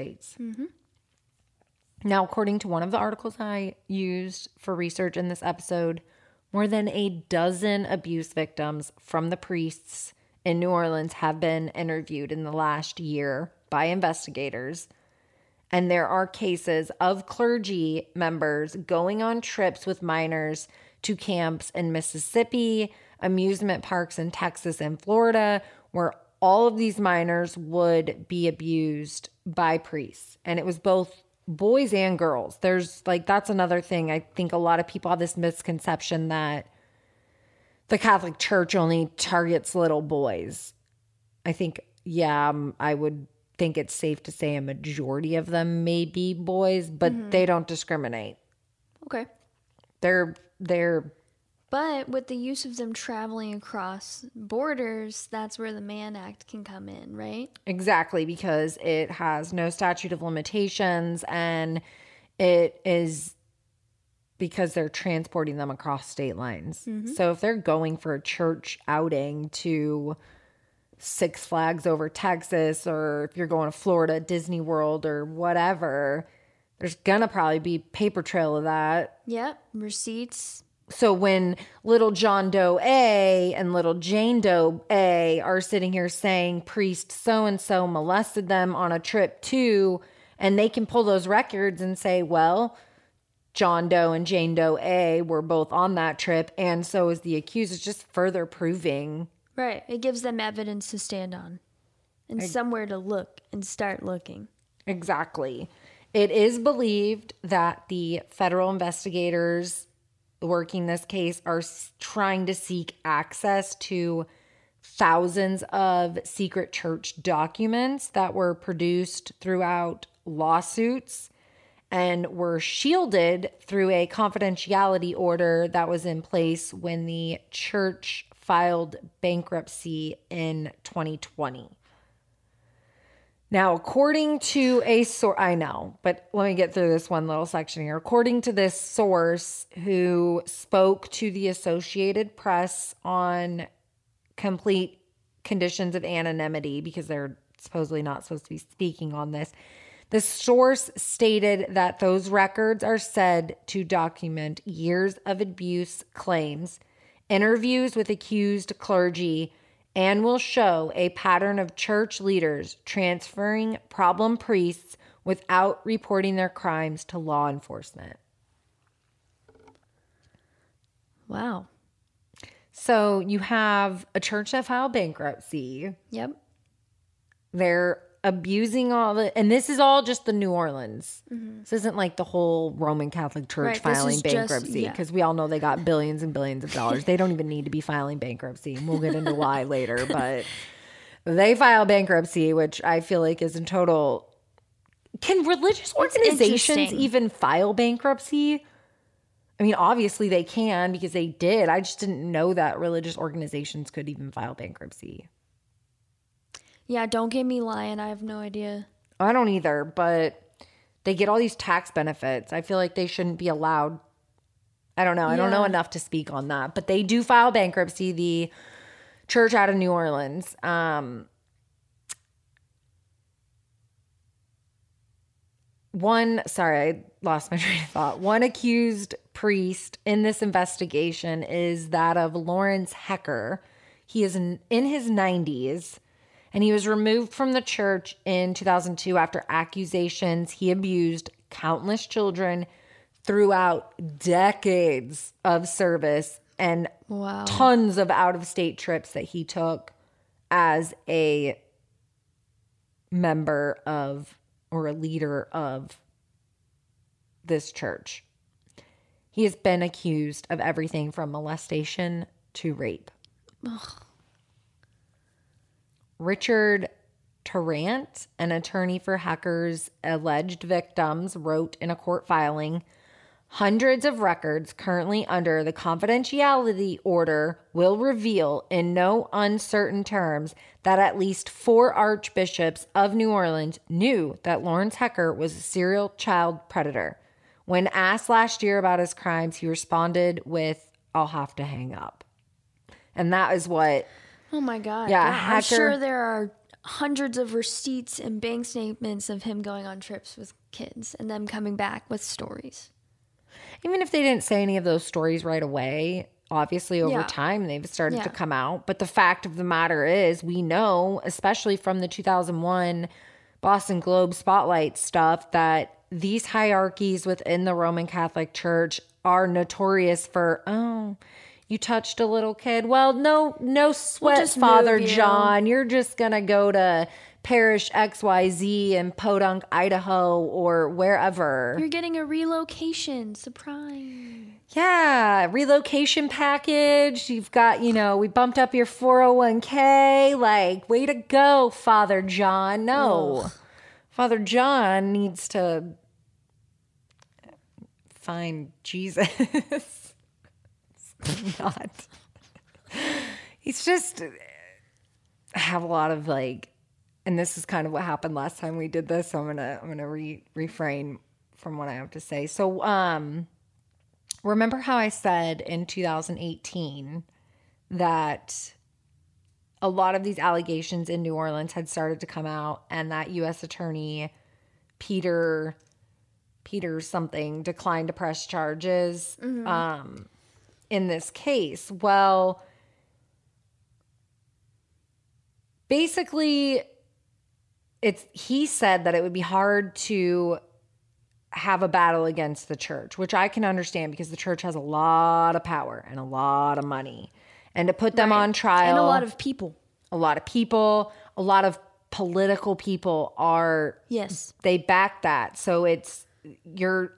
States. Mm-hmm. Now, according to one of the articles I used for research in this episode, more than a dozen abuse victims from the priests in New Orleans have been interviewed in the last year by investigators. And there are cases of clergy members going on trips with minors to camps in Mississippi, amusement parks in Texas and Florida, where all of these minors would be abused by priests. And it was both boys and girls. There's like, that's another thing. I think a lot of people have this misconception that the Catholic Church only targets little boys. I think, yeah, um, I would think it's safe to say a majority of them may be boys, but they don't discriminate. Okay. They're they're But with the use of them traveling across borders, that's where the Mann Act can come in, right? exactly because it has no statute of limitations and it is because they're transporting them across state lines. Mm-hmm. So if they're going for a church outing to Six Flags over Texas, or if you're going to Florida, Disney World, or whatever, there's gonna probably be paper trail of that. Yep. Receipts. So when little John Doe A and little Jane Doe A are sitting here saying priest so and so molested them on a trip too, and they can pull those records and say, well, John Doe and Jane Doe A were both on that trip, and so is the accused. It's just further proving Right. It gives them evidence to stand on and somewhere to look and start looking. Exactly. It is believed that the federal investigators working this case are trying to seek access to thousands of secret church documents that were produced throughout lawsuits and were shielded through a confidentiality order that was in place when the church filed bankruptcy in 2020. Now, according to a source, I know, but let me get through this one little section here. According to this source who spoke to the Associated Press on complete conditions of anonymity because they're supposedly not supposed to be speaking on this, the source stated that those records are said to document years of abuse claims, interviews with accused clergy, and will show a pattern of church leaders transferring problem priests without reporting their crimes to law enforcement. Wow. So you have a church that filed bankruptcy. Yep. They're abusing all the, and this is all just the New Orleans. This isn't like the whole Roman Catholic Church Right, filing bankruptcy yeah. because we all know they got billions and billions of dollars. they don't even need to be filing bankruptcy. And we'll get into why later, but they file bankruptcy, which I feel like is in total. Can religious organizations even file bankruptcy? I mean, obviously they can because they did. I just didn't know that religious organizations could even file bankruptcy. Yeah, don't get me lying. I have no idea. I don't either, but they get all these tax benefits. I feel like they shouldn't be allowed. I don't know. I don't know enough to speak on that, but they do file bankruptcy. The church out of New Orleans. Um, one, sorry, I lost my train of thought. One accused priest in this investigation is that of Lawrence Hecker. He is in, in his 90s and he was removed from the church in 2002 after accusations he abused countless children throughout decades of service and Wow. tons of out of state trips that he took as a member of or a leader of this church. He has been accused of everything from molestation to rape. Richard Trahant, an attorney for Hecker's alleged victims, wrote in a court filing Hundreds of records currently under the confidentiality order will reveal in no uncertain terms that at least four archbishops of New Orleans knew that Lawrence Hecker was a serial child predator. When asked last year about his crimes, he responded with, I'll have to hang up. And that is what Oh my god. Yeah, I'm sure there are hundreds of receipts and bank statements of him going on trips with kids and them coming back with stories. Even if they didn't say any of those stories right away, obviously over Yeah. time they've started to come out. But the fact of the matter is, we know, especially from the 2001 Boston Globe spotlight stuff, that these hierarchies within the Roman Catholic Church are notorious for, oh, you touched a little kid. Well, no, no sweat, just Father move you. John. You're just gonna go to parish XYZ in Podunk, Idaho, or wherever. You're getting a relocation surprise. Yeah, relocation package. You've got, you know, we bumped up your 401k. Like, way to go, Father John. No. Father John needs to find Jesus. Not. He's just I have a lot of like and this is kind of what happened last time we did this, so I'm going to I'm to re- refrain from what I have to say. So, um remember how I said in 2018 that a lot of these allegations in New Orleans had started to come out and that US attorney Peter Peter something declined to press charges um in this case. Well, basically it's he said that it would be hard to have a battle against the church, which I can understand because the church has a lot of power and a lot of money. And to put them on trial, And a lot of people. a lot of people, a lot of political people are Yes. they back that. So it's you're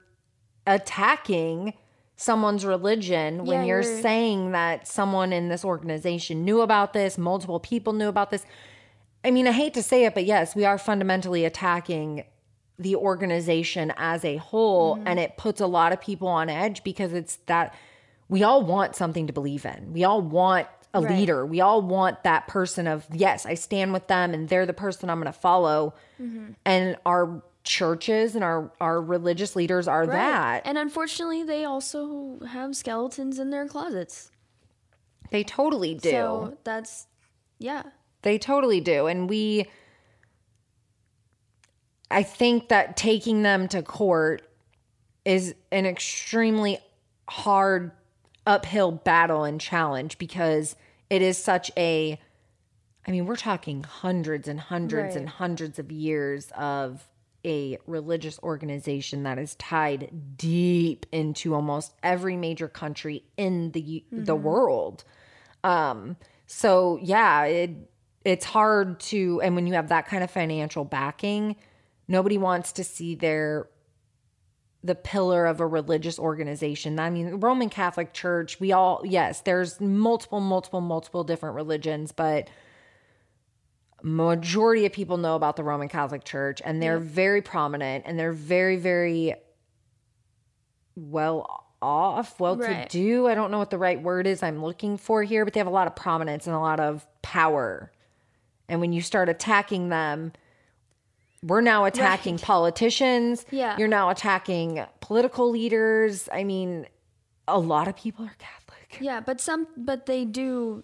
attacking someone's religion when Yeah, you're, you're- saying that someone in this organization knew about this, multiple people knew about this. I mean, I hate to say it, but yes, we are fundamentally attacking the organization as a whole Mm-hmm. and it puts a lot of people on edge because it's that we all want something to believe in. We all want a Right. leader. We all want that person of yes, I stand with them and they're the person I'm going to follow. Mm-hmm. And our churches and our our religious leaders are that. And unfortunately, they also have skeletons in their closets. They totally do. So that's, yeah. They totally do. And we, I think that taking them to court is an extremely hard uphill battle and challenge because it is such a, I mean, we're talking hundreds and hundreds and hundreds of years of a religious organization that is tied deep into almost every major country in the the world. Um, so yeah, it it's hard to and when you have that kind of financial backing, nobody wants to see their the pillar of a religious organization. I mean, Roman Catholic Church, we all yes, there's multiple multiple multiple different religions, but majority of people know about the Roman Catholic Church and they're very prominent and they're very very well off, well Right. to do. I don't know what the right word is I'm looking for here, but they have a lot of prominence and a lot of power. And when you start attacking them, we're now attacking politicians. Yeah. You're now attacking political leaders. I mean, a lot of people are Catholic. Yeah, but some, but they do,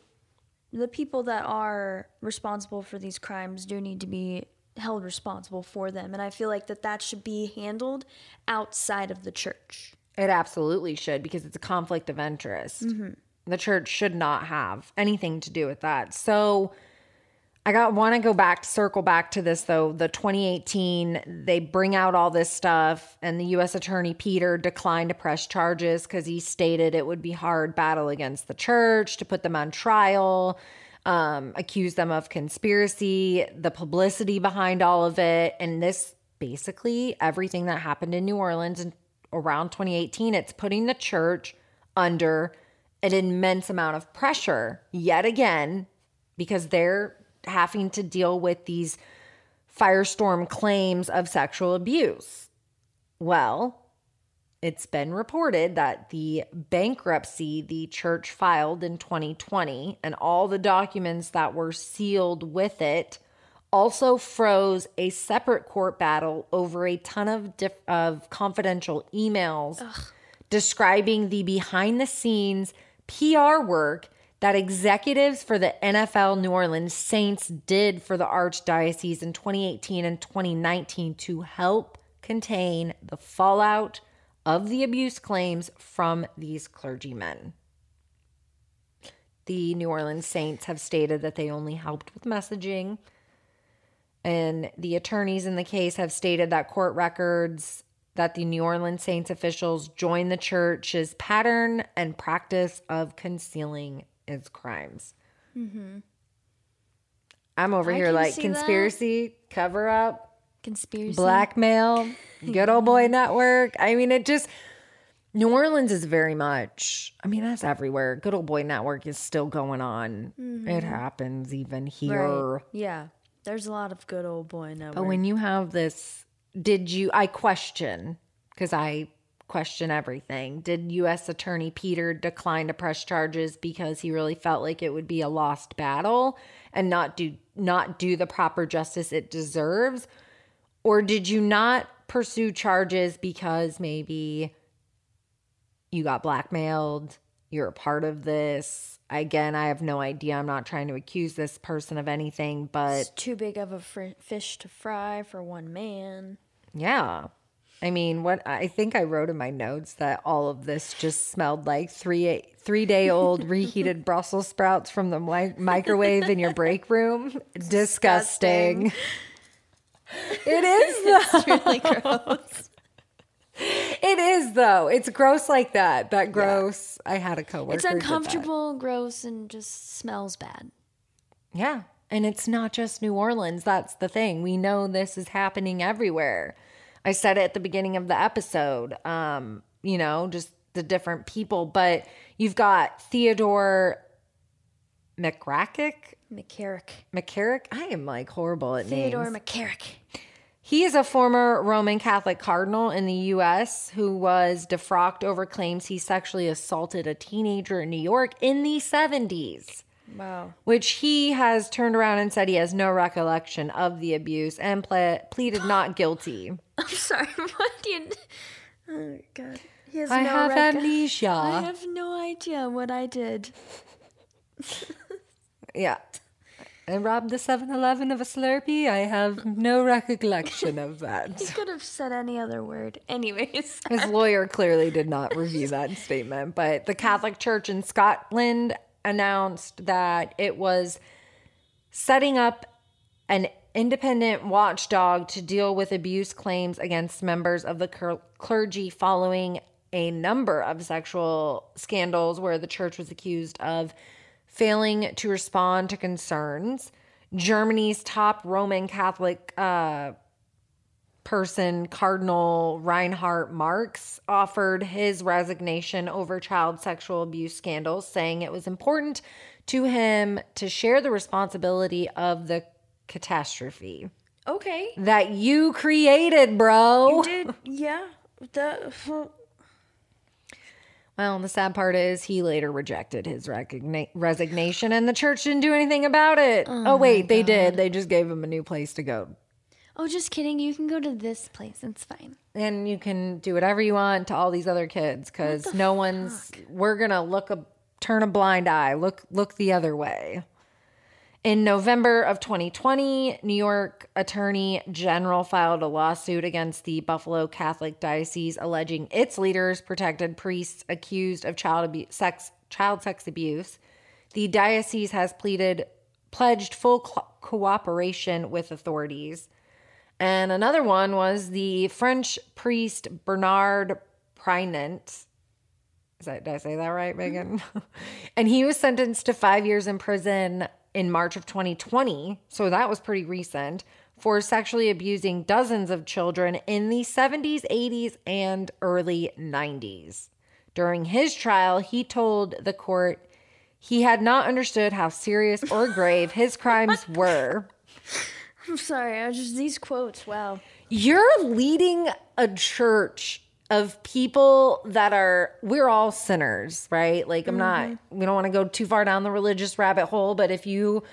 the people that are responsible for these crimes do need to be held responsible for them. And I feel like that that should be handled outside of the church. It absolutely should because it's a conflict of interest. Mm-hmm. The church should not have anything to do with that. So I got want to go back circle back to this though. The 2018 they bring out all this stuff and the US attorney Peter declined to press charges cuz he stated it would be hard battle against the church to put them on trial. Um, accuse them of conspiracy, the publicity behind all of it, and this basically everything that happened in New Orleans and around 2018, it's putting the church under an immense amount of pressure yet again because they're having to deal with these firestorm claims of sexual abuse. Well, it's been reported that the bankruptcy the church filed in 2020 and all the documents that were sealed with it also froze a separate court battle over a ton of diff- of confidential emails describing the behind the scenes PR work that executives for the NFL New Orleans Saints did for the Archdiocese in 2018 and 2019 to help contain the fallout of the abuse claims from these clergymen. The New Orleans Saints have stated that they only helped with messaging. And the attorneys in the case have stated that court records that the New Orleans Saints officials joined the church's pattern and practice of concealing its crimes. Mm-hmm. I'm over I here like see that. conspiracy, cover up, Conspiracy. blackmail, good old boy network. I mean, it just New Orleans is very much. I mean, that's everywhere. Good old boy network is still going on. It happens even here. Right. Yeah. There's a lot of good old boy network. But when you have this, did you? I question because I question everything. Did U.S. Attorney Peter decline to press charges because he really felt like it would be a lost battle and not do not do the proper justice it deserves, or did you not pursue charges because maybe you got blackmailed? You're a part of this. Again, I have no idea. I'm not trying to accuse this person of anything, but it's too big of a fr- fish to fry for one man. Yeah. I mean, what I think I wrote in my notes that all of this just smelled like three three day old reheated Brussels sprouts from the mi- microwave in your break room. Disgusting. It is though. It's really gross. It is though. It's gross like that. That gross. I had a coworker. It's who did that. uncomfortable, gross, and just smells bad. Yeah. And it's not just New Orleans. That's the thing. We know this is happening everywhere. I said it at the beginning of the episode, um, you know, just the different people. But you've got Theodore McCracken. McCarrick. McCarrick? I am like horrible at Theodore names. Theodore McCarrick. He is a former Roman Catholic cardinal in the U.S. who was defrocked over claims he sexually assaulted a teenager in New York in the 70s. Wow. which he has turned around and said he has no recollection of the abuse and ple- pleaded not guilty. I'm sorry. What do you? Oh God. He has I no have rec- amnesia. I have no idea what I did. yeah. I robbed the 7 Eleven of a Slurpee. I have no recollection of that. He could have said any other word. Anyways. His lawyer clearly did not review that statement, but the Catholic Church in Scotland announced that it was setting up an independent watchdog to deal with abuse claims against members of the cler- clergy following a number of sexual scandals where the church was accused of failing to respond to concerns. Germany's top Roman Catholic uh, person, Cardinal Reinhard Marx, offered his resignation over child sexual abuse scandals, saying it was important to him to share the responsibility of the catastrophe Okay. that you created, bro. Did yeah. The Well, the sad part is he later rejected his resignation and the church didn't do anything about it. Oh, oh wait, they did. They just gave him a new place to go. Oh, just kidding. You can go to this place. It's fine. And you can do whatever you want to all these other kids cuz no one's we're going to look a turn a blind eye. Look look the other way. In November of 2020, New York Attorney General filed a lawsuit against the Buffalo Catholic Diocese alleging its leaders protected priests accused of child abuse, sex, child sex abuse. The diocese has pleaded pledged full co- cooperation with authorities. And another one was the French priest Bernard Prinant. Is that, did I say that right, mm-hmm. Megan? and he was sentenced to five years in prison in March of 2020. So that was pretty recent for sexually abusing dozens of children in the 70s, 80s, and early 90s. During his trial, he told the court he had not understood how serious or grave his crimes were. I'm sorry. I just these quotes. Wow. You're leading a church of people that are we're all sinners, right? Like I'm not mm-hmm. we don't want to go too far down the religious rabbit hole, but if you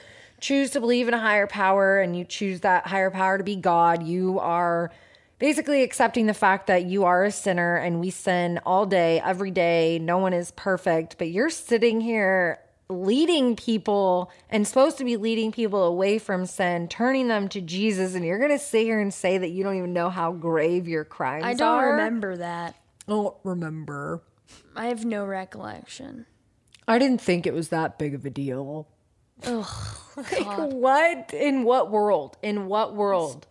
choose to believe in a higher power and you choose that higher power to be God, you are basically accepting the fact that you are a sinner and we sin all day, every day. No one is perfect, but you're sitting here leading people and supposed to be leading people away from sin, turning them to Jesus, and you're going to sit here and say that you don't even know how grave your crimes are? I don't remember that. I Don't remember. I have no recollection. I didn't think it was that big of a deal. Ugh, Like, what? In what world? In what world?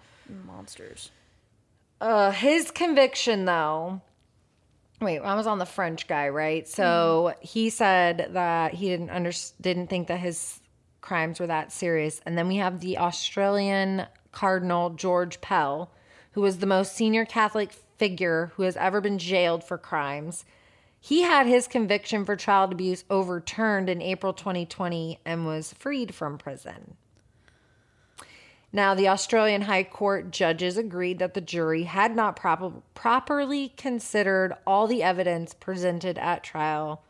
monsters. Uh, his conviction, though. Wait, I was on the French guy, right? So mm-hmm. he said that he didn't under, didn't think that his crimes were that serious. And then we have the Australian Cardinal George Pell, who was the most senior Catholic figure who has ever been jailed for crimes. He had his conviction for child abuse overturned in April 2020 and was freed from prison. Now, the Australian High Court judges agreed that the jury had not proper, properly considered all the evidence presented at trial.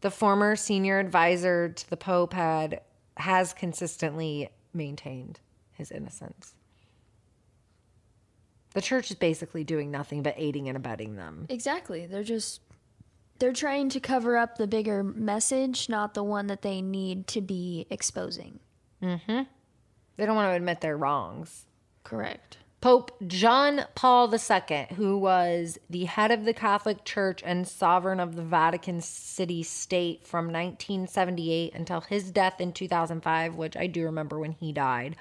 The former senior advisor to the Pope had has consistently maintained his innocence. The church is basically doing nothing but aiding and abetting them. Exactly. They're just they're trying to cover up the bigger message, not the one that they need to be exposing. Mm-hmm. They don't want to admit their wrongs. Correct. Pope John Paul II, who was the head of the Catholic Church and sovereign of the Vatican City State from 1978 until his death in 2005, which I do remember when he died,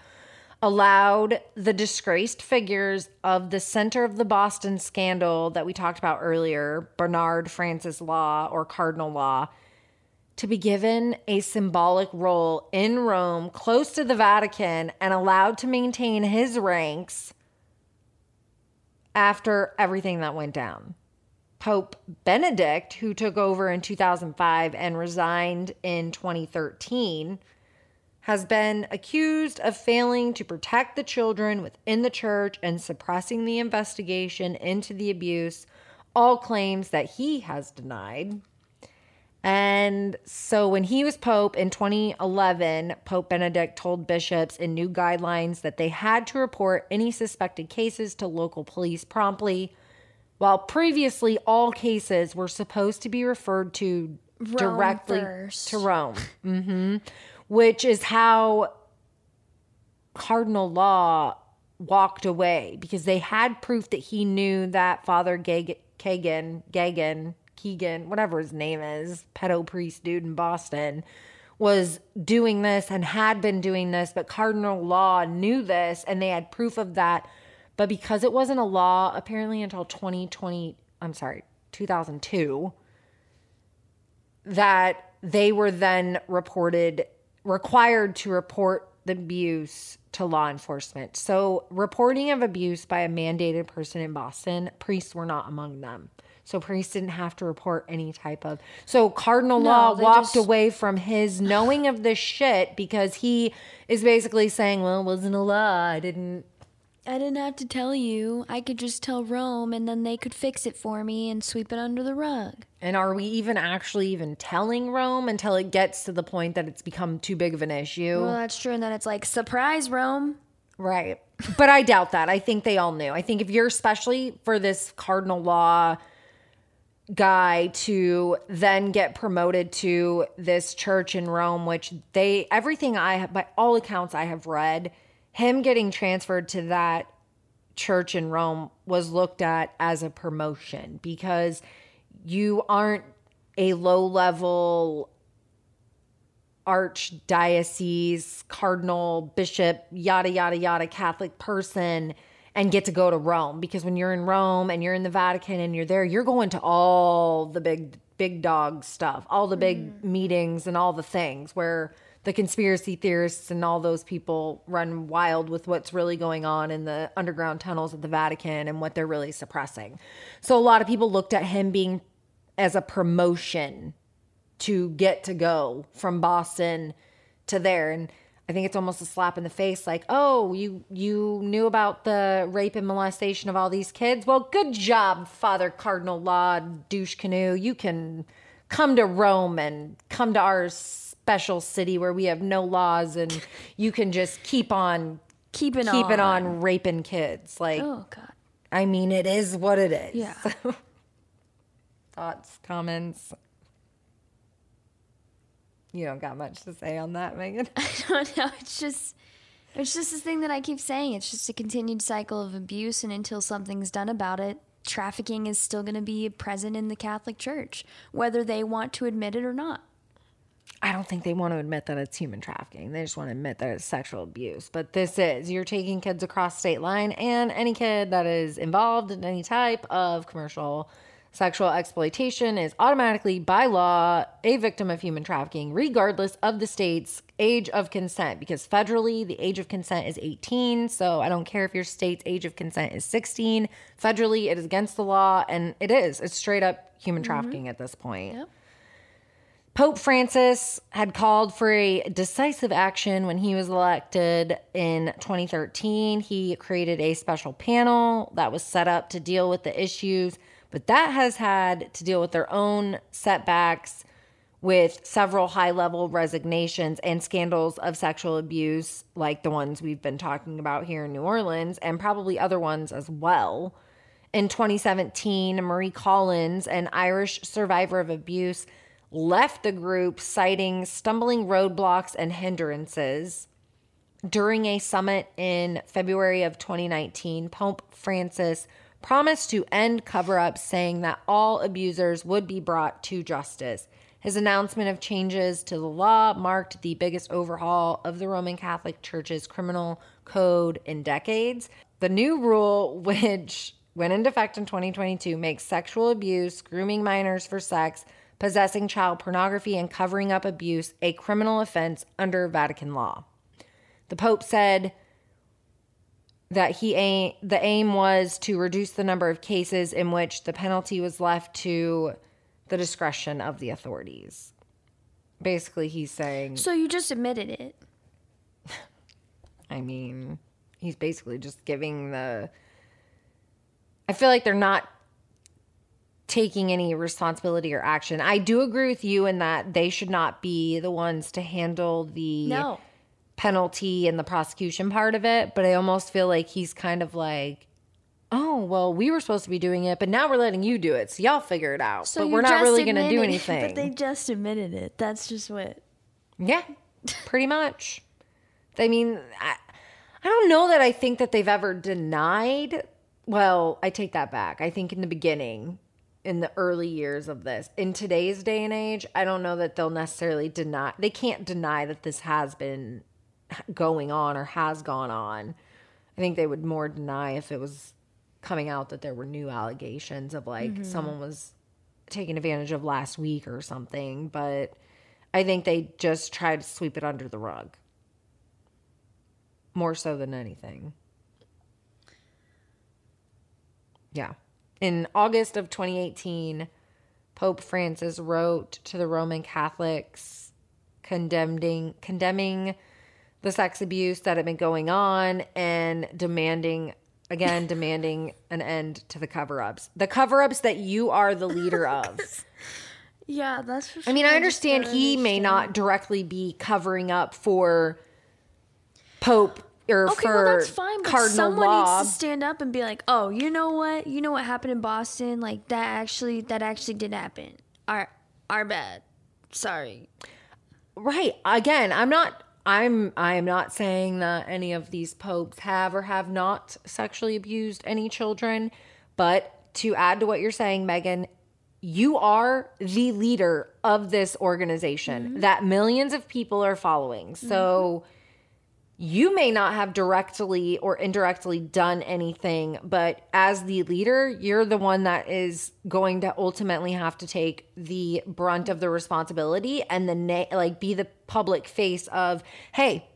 allowed the disgraced figures of the center of the Boston scandal that we talked about earlier, Bernard Francis Law or Cardinal Law, to be given a symbolic role in Rome, close to the Vatican, and allowed to maintain his ranks after everything that went down. Pope Benedict, who took over in 2005 and resigned in 2013, has been accused of failing to protect the children within the church and suppressing the investigation into the abuse, all claims that he has denied. And so when he was Pope in 2011, Pope Benedict told bishops in new guidelines that they had to report any suspected cases to local police promptly, while previously all cases were supposed to be referred to directly first. to Rome. hmm Which is how Cardinal Law walked away because they had proof that he knew that Father Gag- Kagan, Gagan, Keegan, whatever his name is, pedo priest dude in Boston, was doing this and had been doing this, but Cardinal Law knew this and they had proof of that. But because it wasn't a law apparently until 2020, I'm sorry, 2002, that they were then reported required to report the abuse to law enforcement. So, reporting of abuse by a mandated person in Boston, priests were not among them. So, priests didn't have to report any type of. So, Cardinal Law walked just- away from his knowing of this shit because he is basically saying, well, it wasn't a law. I didn't. I didn't have to tell you. I could just tell Rome and then they could fix it for me and sweep it under the rug. And are we even actually even telling Rome until it gets to the point that it's become too big of an issue? Well, that's true. And then it's like, surprise, Rome. Right. But I doubt that. I think they all knew. I think if you're especially for this cardinal law guy to then get promoted to this church in Rome, which they everything I have by all accounts I have read, him getting transferred to that church in Rome was looked at as a promotion because you aren't a low level archdiocese, cardinal, bishop, yada, yada, yada, Catholic person and get to go to Rome. Because when you're in Rome and you're in the Vatican and you're there, you're going to all the big, big dog stuff, all the big mm-hmm. meetings and all the things where the conspiracy theorists and all those people run wild with what's really going on in the underground tunnels of the Vatican and what they're really suppressing. So a lot of people looked at him being as a promotion to get to go from Boston to there and I think it's almost a slap in the face like, "Oh, you you knew about the rape and molestation of all these kids? Well, good job, Father Cardinal Law douche canoe. You can come to Rome and come to our special city where we have no laws and you can just keep on Keep it keep on. on raping kids. Like, Oh, God. I mean, it is what it is. Yeah. Thoughts, comments? You don't got much to say on that, Megan. I don't know. It's just it's just this thing that I keep saying. It's just a continued cycle of abuse and until something's done about it, trafficking is still going to be present in the Catholic Church, whether they want to admit it or not. I don't think they want to admit that it's human trafficking. They just want to admit that it's sexual abuse. But this is you're taking kids across state line, and any kid that is involved in any type of commercial sexual exploitation is automatically, by law, a victim of human trafficking, regardless of the state's age of consent. Because federally, the age of consent is 18. So I don't care if your state's age of consent is 16. Federally, it is against the law, and it is. It's straight up human mm-hmm. trafficking at this point. Yep. Pope Francis had called for a decisive action when he was elected in 2013. He created a special panel that was set up to deal with the issues, but that has had to deal with their own setbacks with several high level resignations and scandals of sexual abuse, like the ones we've been talking about here in New Orleans, and probably other ones as well. In 2017, Marie Collins, an Irish survivor of abuse, left the group citing stumbling roadblocks and hindrances. During a summit in February of 2019, Pope Francis promised to end cover ups, saying that all abusers would be brought to justice. His announcement of changes to the law marked the biggest overhaul of the Roman Catholic Church's criminal code in decades. The new rule, which went into effect in 2022, makes sexual abuse, grooming minors for sex, possessing child pornography, and covering up abuse a criminal offense under Vatican law. The Pope said that he aim, the aim was to reduce the number of cases in which the penalty was left to the discretion of the authorities. Basically, he's saying, So you just admitted it. I mean, he's basically just giving the. I feel like they're not taking any responsibility or action. I do agree with you in that they should not be the ones to handle the No. Penalty and the prosecution part of it, but I almost feel like he's kind of like, oh, well, we were supposed to be doing it, but now we're letting you do it. So y'all figure it out. So but we're not really going to do anything. But they just admitted it. That's just what. Yeah, pretty much. I mean, I, I don't know that I think that they've ever denied. Well, I take that back. I think in the beginning, in the early years of this, in today's day and age, I don't know that they'll necessarily deny. They can't deny that this has been going on or has gone on. I think they would more deny if it was coming out that there were new allegations of like mm-hmm. someone was taken advantage of last week or something, but I think they just try to sweep it under the rug. More so than anything. Yeah. In August of 2018, Pope Francis wrote to the Roman Catholics condemning condemning the sex abuse that had been going on and demanding again demanding an end to the cover-ups. The cover-ups that you are the leader of. Yeah, that's. I mean, I understand he may not directly be covering up for Pope or Okay, for well that's fine, but Cardinal someone Law. needs to stand up and be like, "Oh, you know what? You know what happened in Boston? Like that actually, that actually did happen. Our, our bad. Sorry. Right. Again, I'm not I'm I'm not saying that any of these popes have or have not sexually abused any children, but to add to what you're saying, Megan, you are the leader of this organization mm-hmm. that millions of people are following. So mm-hmm. You may not have directly or indirectly done anything, but as the leader, you're the one that is going to ultimately have to take the brunt of the responsibility and the na- like be the public face of, "Hey,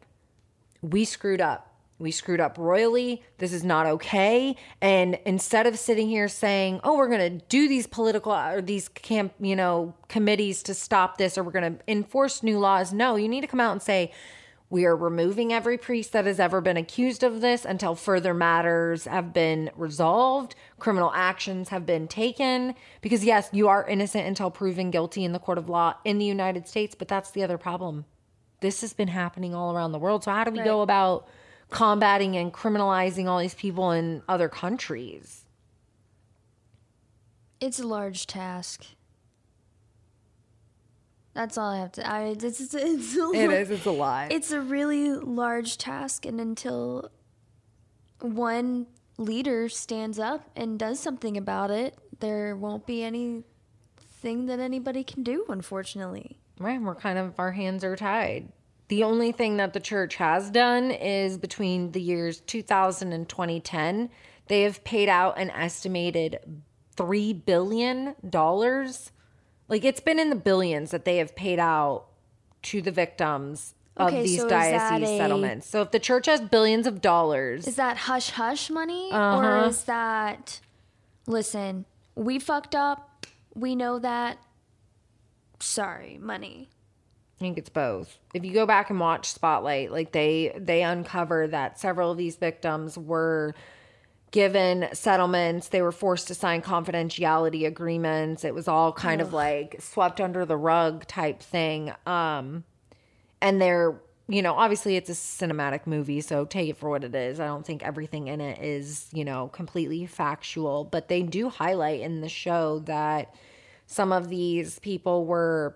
we screwed up. We screwed up royally. This is not okay." And instead of sitting here saying, "Oh, we're going to do these political or these camp, you know, committees to stop this or we're going to enforce new laws." No, you need to come out and say, we are removing every priest that has ever been accused of this until further matters have been resolved, criminal actions have been taken. Because, yes, you are innocent until proven guilty in the court of law in the United States, but that's the other problem. This has been happening all around the world. So, how do we go about combating and criminalizing all these people in other countries? It's a large task. That's all I have to. I it's it's, it's a It is. It's a lot. It's a really large task, and until one leader stands up and does something about it, there won't be anything that anybody can do. Unfortunately, Right, we're kind of our hands are tied. The only thing that the church has done is between the years 2000 and 2010, they have paid out an estimated 3 billion dollars. Like it's been in the billions that they have paid out to the victims of Okay, these so is that diocese a- settlements. So if the church has billions of dollars, is that hush hush money, Uh-huh. or is that listen? We fucked up. We know that. Sorry, money. I think it's both. If you go back and watch Spotlight, like they they uncover that several of these victims were given settlements, they were forced to sign confidentiality agreements. It was all kind of like swept under the rug type thing. Um and they're you know, obviously it's a cinematic movie, so take it for what it is. I don't think everything in it is, you know, completely factual, but they do highlight in the show that some of these people were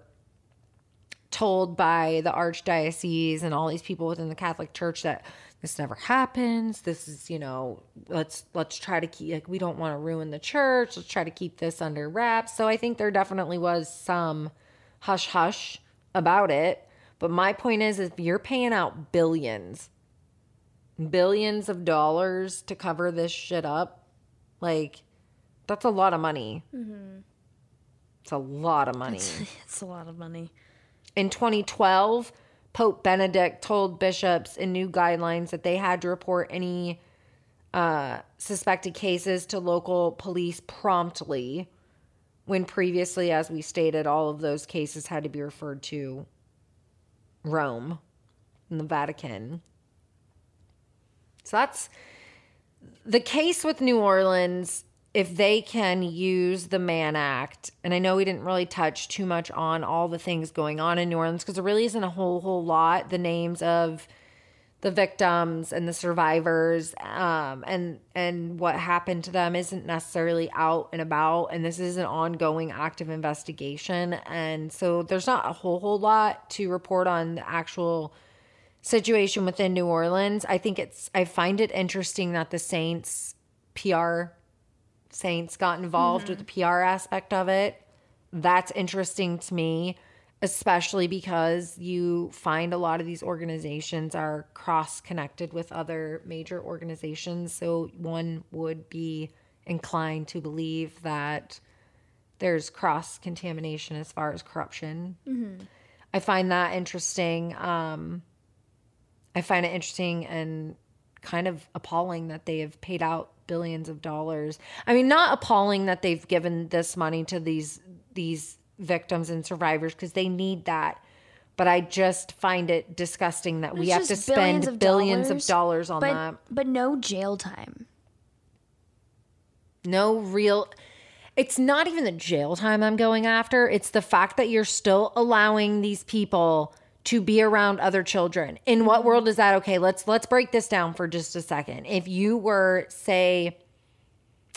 told by the archdiocese and all these people within the Catholic Church that this never happens. This is, you know, let's let's try to keep like we don't want to ruin the church. Let's try to keep this under wraps. So I think there definitely was some hush hush about it. But my point is if you're paying out billions, billions of dollars to cover this shit up, like that's a lot of money. Mm-hmm. It's a lot of money. It's a lot of money. In 2012, Pope Benedict told bishops in new guidelines that they had to report any uh, suspected cases to local police promptly, when previously, as we stated, all of those cases had to be referred to Rome and the Vatican. So that's the case with New Orleans. If they can use the Mann Act, and I know we didn't really touch too much on all the things going on in New Orleans because there really isn't a whole whole lot. The names of the victims and the survivors um, and and what happened to them isn't necessarily out and about and this is an ongoing active investigation and so there's not a whole whole lot to report on the actual situation within New Orleans. I think it's I find it interesting that the Saints PR Saints got involved with the PR aspect of it. That's interesting to me, especially because you find a lot of these organizations are cross connected with other major organizations. So one would be inclined to believe that there's cross contamination as far as corruption. I find that interesting. Um, I find it interesting and kind of appalling that they have paid out billions of dollars. I mean, not appalling that they've given this money to these these victims and survivors because they need that. But I just find it disgusting that we have to just billions spend of billions dollars, of dollars on but that. but no jail time. No real. It's not even the jail time I'm going after. It's the fact that you're still allowing these people to be around other children. In what world is that okay? Let's let's break this down for just a second. If you were say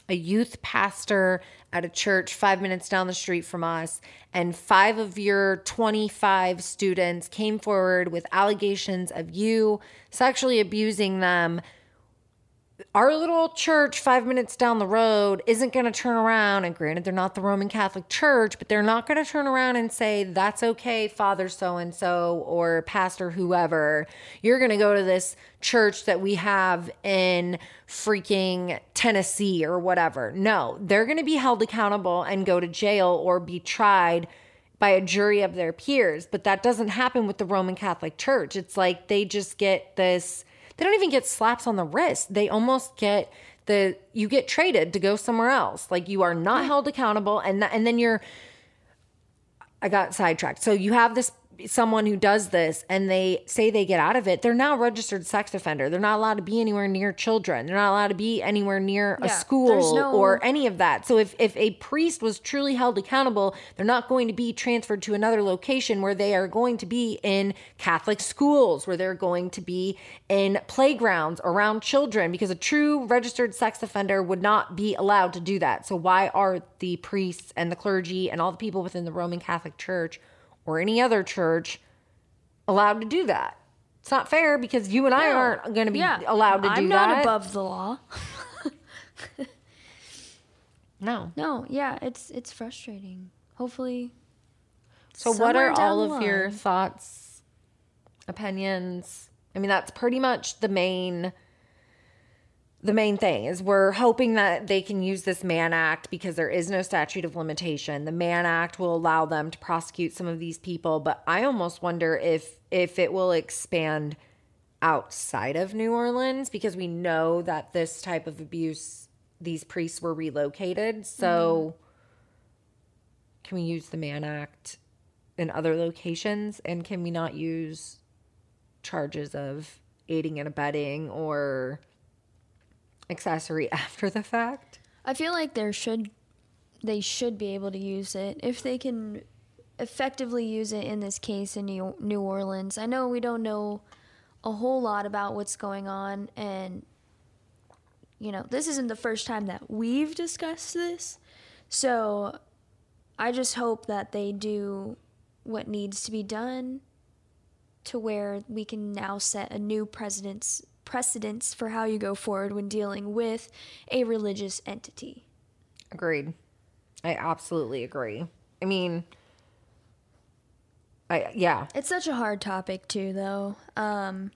a youth pastor at a church 5 minutes down the street from us and 5 of your 25 students came forward with allegations of you sexually abusing them our little church five minutes down the road isn't going to turn around and granted they're not the roman catholic church but they're not going to turn around and say that's okay father so and so or pastor whoever. You're going to go to this church that we have in freaking tennessee or whatever. No they're going to be held accountable and go to jail or be tried by a jury of their peers but that doesn't happen with the roman catholic church. It's like they just get this they don't even get slaps on the wrist. They almost get the you get traded to go somewhere else. Like you are not held accountable and that, and then you're I got sidetracked. So you have this someone who does this and they say they get out of it. They're now a registered sex offender. They're not allowed to be anywhere near children. They're not allowed to be anywhere near a Yeah, there's school no- or any of that. So if if a priest was truly held accountable, they're not going to be transferred to another location where they are going to be in Catholic schools, where they're going to be in playgrounds around children because a true registered sex offender would not be allowed to do that. So why are the priests and the clergy and all the people within the Roman Catholic Church or any other church allowed to do that. It's not fair because you and I No. aren't going to be Yeah. allowed to do that. I'm not above the law. no. No, yeah, it's it's frustrating. Hopefully. So, what are all of your thoughts, opinions? I mean, that's pretty much the main. The main thing is we're hoping that they can use this Mann Act because there is no statute of limitation. The Mann Act will allow them to prosecute some of these people, but I almost wonder if if it will expand outside of New Orleans because we know that this type of abuse these priests were relocated. So mm-hmm. can we use the Mann Act in other locations? And can we not use charges of aiding and abetting or accessory after the fact? I feel like there should they should be able to use it if they can effectively use it in this case in New, New Orleans. I know we don't know a whole lot about what's going on and you know, this isn't the first time that we've discussed this. So I just hope that they do what needs to be done to where we can now set a new precedence precedence for how you go forward when dealing with a religious entity. Agreed. I absolutely agree. I mean, I yeah, It's such a hard topic too though. Um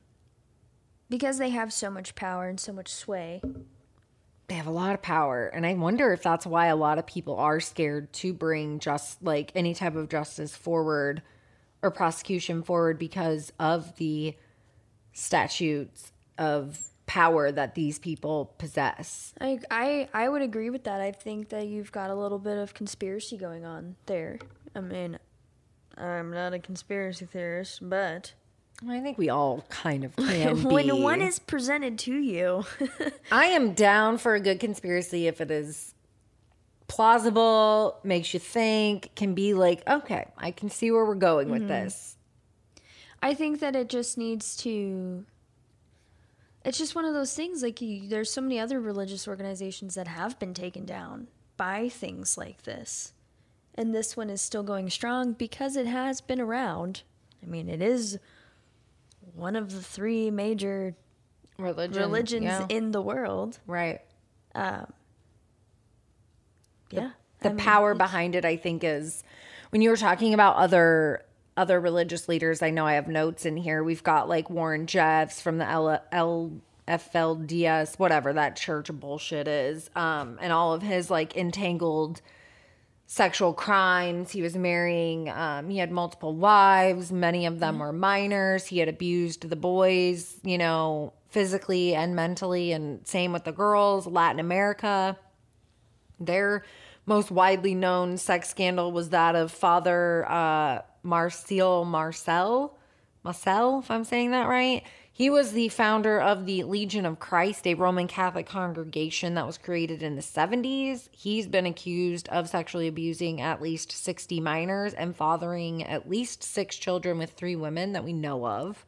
because they have so much power and so much sway. they have a lot of power and i wonder if that's why a lot of people are scared to bring just like any type of justice forward or prosecution forward because of the statutes of power that these people possess I I I would agree with that. I think that you've got a little bit of conspiracy going on there. I mean, I'm not a conspiracy theorist, but i think we all kind of can be. when one is presented to you, i am down for a good conspiracy if it is plausible makes you think can be like okay i can see where we're going with mm-hmm. this I think that it just needs to. It's just one of those things. Like you, there's so many other religious organizations that have been taken down by things like this, and this one is still going strong because it has been around. I mean, it is one of the three major religion religions yeah, in the world. right um, Yeah, the mean, power behind it i think is when you were talking about other other religious leaders. I know i have notes in here. We've got like warren jeffs from the L- lflds whatever that church bullshit is um and all of his like entangled sexual crimes. He was marrying um he had multiple wives. Many of them were minors. He had abused the boys you know physically and mentally and same with the girls. Latin america. Their most widely known sex scandal was that of Father uh, Marcial Marcel. Marcel, if I'm saying that right. He was the founder of the Legion of Christ, a Roman Catholic congregation that was created in the 70s. He's been accused of sexually abusing at least 60 minors and fathering at least six children with three women that we know of.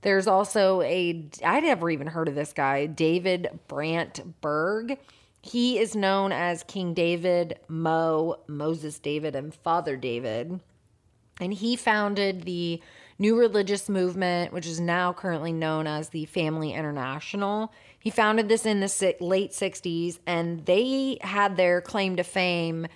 There's also a, I'd never even heard of this guy, David Brandt Berg. He is known as King David, Mo, Moses David, and Father David. And he founded the new religious movement, which is now currently known as the Family International. He founded this in the late 60s, and they had their claim to fame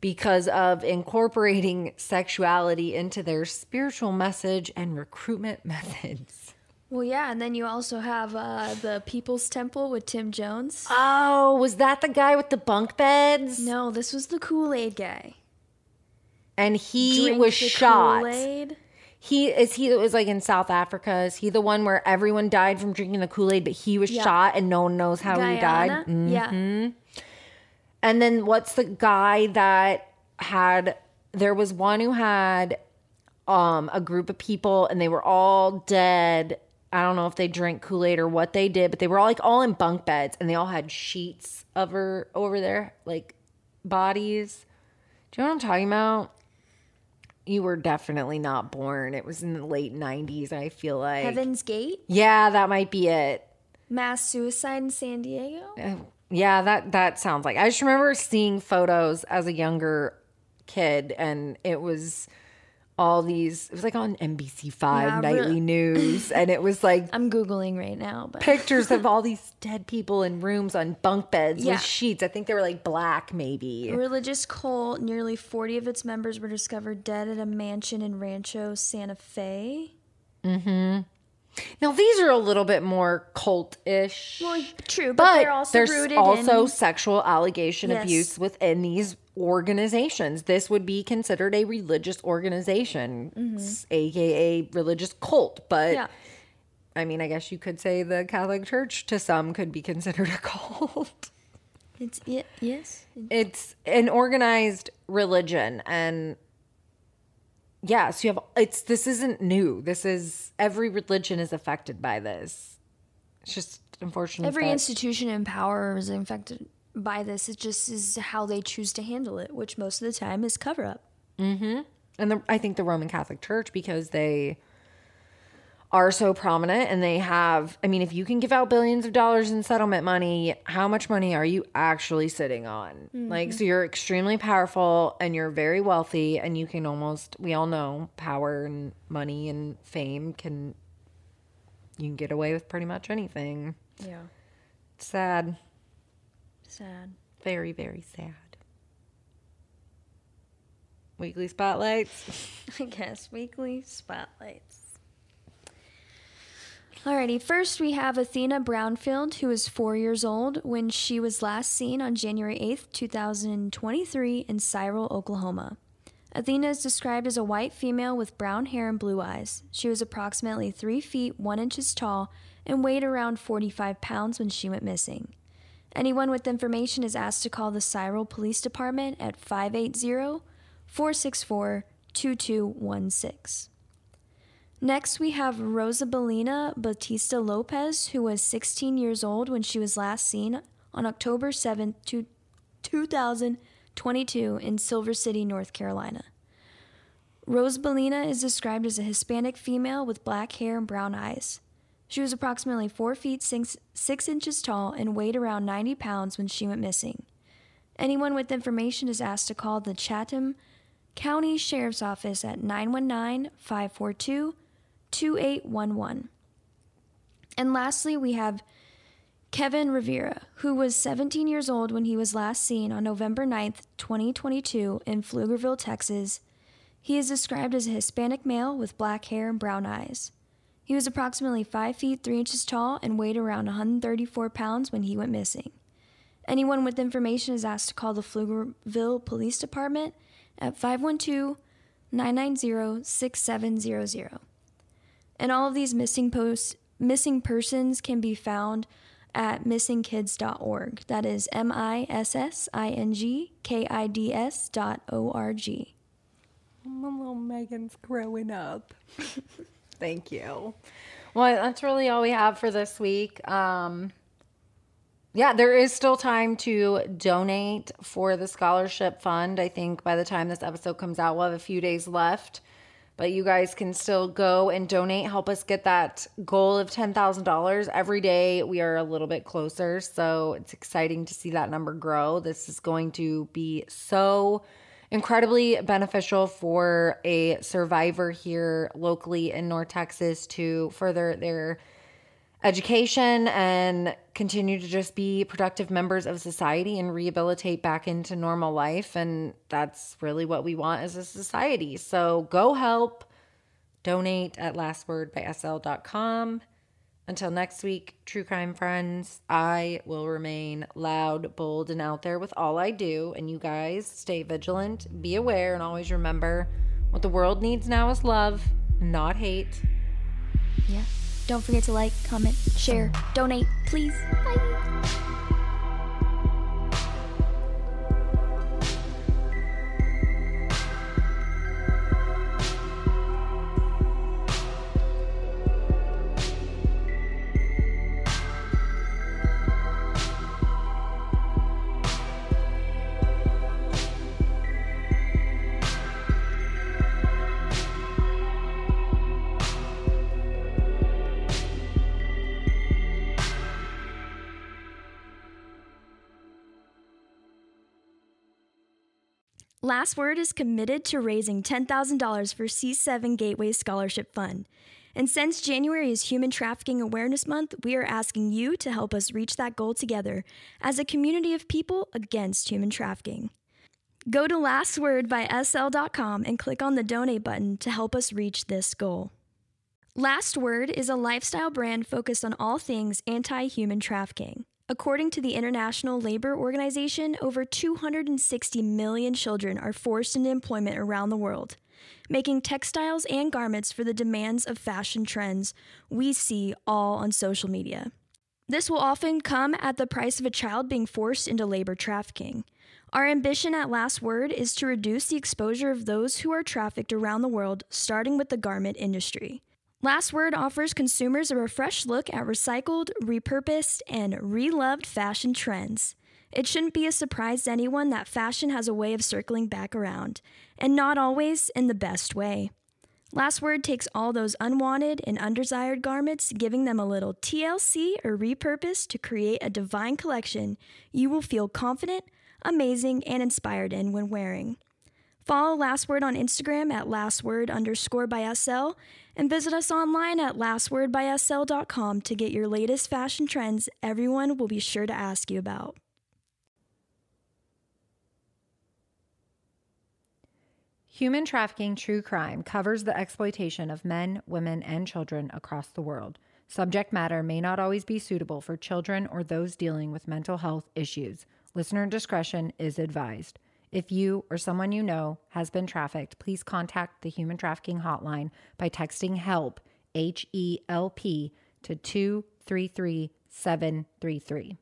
because of incorporating sexuality into their spiritual message and recruitment methods. Well, yeah, and then you also have uh, the People's Temple with Jim Jones. Oh, was that the guy with the bunk beds? No, this was the Kool Aid guy. And he Drink was shot. Kool-Aid. He is he it was like in South Africa. Is he the one where everyone died from drinking the Kool Aid, but he was Yeah. shot and no one knows how he died? Guyana? Yeah. And then what's the guy that had there was one who had um a group of people and they were all dead. I don't know if they drank Kool-Aid or what they did, but they were all like all in bunk beds and they all had sheets over over their like bodies. Do you know what I'm talking about? You were definitely not born. It was in the late 90s, I feel like. Heaven's Gate, Yeah, that might be it. mass suicide in San Diego. Uh, yeah, that that sounds like. I just remember seeing photos as a younger kid, and it was all these. It was like on NBC Five Yeah, nightly re- news, and it was like I'm googling right now, but pictures of all these dead people in rooms on bunk beds Yeah. with sheets. I think they were like black, maybe. religious cult. Nearly 40 of its members were discovered dead at a mansion in Rancho Santa Fe. Mm-hmm. Now these are a little bit more cult-ish. Well, true, but, but they're also there's also in. sexual allegation Yes. abuse within these organizations. This would be considered a religious organization, s- aka religious cult. But Mm-hmm. Yeah. I mean, I guess you could say the Catholic Church to some could be considered a cult. It's it, yes. it's an organized religion and yeah so you have it's this isn't new this is every religion is affected by this it's just unfortunate Every that- institution in power is infected by this. It just is how they choose to handle it, which most of the time is cover up. Mm-hmm. and the, i think the roman catholic church because they are so prominent and they have i mean if you can give out billions of dollars in settlement money how much money are you actually sitting on like so you're extremely powerful and you're very wealthy and you can almost we all know power and money and fame can you can get away with pretty much anything Yeah. it's sad Sad. very very sad weekly spotlights I guess weekly spotlights. Alrighty, first we have Athena Brownfield, who is four years old when she was last seen on January 8th, 2023, in Cyril, Oklahoma. Athena is described as a white female with brown hair and blue eyes. She was approximately 3 feet 1 inches tall and weighed around 45 pounds when she went missing. Anyone with information is asked to call the Cyril Police Department at 580 464 2216. Next, we have Rosabelina Batista Lopez, who was 16 years old when she was last seen on October 7th, 2022, in Siler City, North Carolina. Rosabelina is described as a Hispanic female with black hair and brown eyes. She was approximately 4 feet 6, 6 inches tall and weighed around 90 pounds when she went missing. Anyone with information is asked to call the Chatham County Sheriff's Office at 919 542 2811. And lastly, we have Kevin Rivera, who was 17 years old when he was last seen on November 9th, 2022, in Pflugerville, Texas. He is described as a Hispanic male with black hair and brown eyes. He was approximately 5 feet 3 inches tall and weighed around 134 pounds when he went missing. Anyone with information is asked to call the Pflugerville Police Department at 512 990 6700. And all of these missing posts, missing persons can be found at missingkids.org. That is M I S S I N G K I D S dot O R G. My little Megan's growing up. Thank you. Well, that's really all we have for this week. Um, yeah, there is still time to donate for the scholarship fund. I think by the time this episode comes out, we'll have a few days left. But you guys can still go and donate, help us get that goal of $10,000. Every day we are a little bit closer. So it's exciting to see that number grow. This is going to be so incredibly beneficial for a survivor here locally in North Texas to further their education and continue to just be productive members of society and rehabilitate back into normal life. And that's really what we want as a society. So go help, donate at lastwordbysl.com. Until next week, true crime friends, I will remain loud, bold, and out there with all I do. And you guys stay vigilant, be aware, and always remember what the world needs now is love, not hate. Yeah. Don't forget to like, comment, share, donate, please. Bye. Last Word is committed to raising $10,000 for C7 Gateway Scholarship Fund. And since January is Human Trafficking Awareness Month, we are asking you to help us reach that goal together as a community of people against human trafficking. Go to lastwordbysl.com and click on the donate button to help us reach this goal. Last Word is a lifestyle brand focused on all things anti human trafficking. According to the International Labor Organization, over 260 million children are forced into employment around the world, making textiles and garments for the demands of fashion trends we see all on social media. This will often come at the price of a child being forced into labor trafficking. Our ambition at Last Word is to reduce the exposure of those who are trafficked around the world, starting with the garment industry. Last Word offers consumers a refreshed look at recycled, repurposed, and reloved fashion trends. It shouldn't be a surprise to anyone that fashion has a way of circling back around, and not always in the best way. Last Word takes all those unwanted and undesired garments, giving them a little TLC or repurpose to create a divine collection you will feel confident, amazing, and inspired in when wearing. Follow Last Word on Instagram at lastword underscore by SL and visit us online at lastwordbysl.com to get your latest fashion trends everyone will be sure to ask you about. Human trafficking true crime covers the exploitation of men, women, and children across the world. Subject matter may not always be suitable for children or those dealing with mental health issues. Listener discretion is advised. If you or someone you know has been trafficked, please contact the Human Trafficking Hotline by texting HELP, H E L P, to 233733.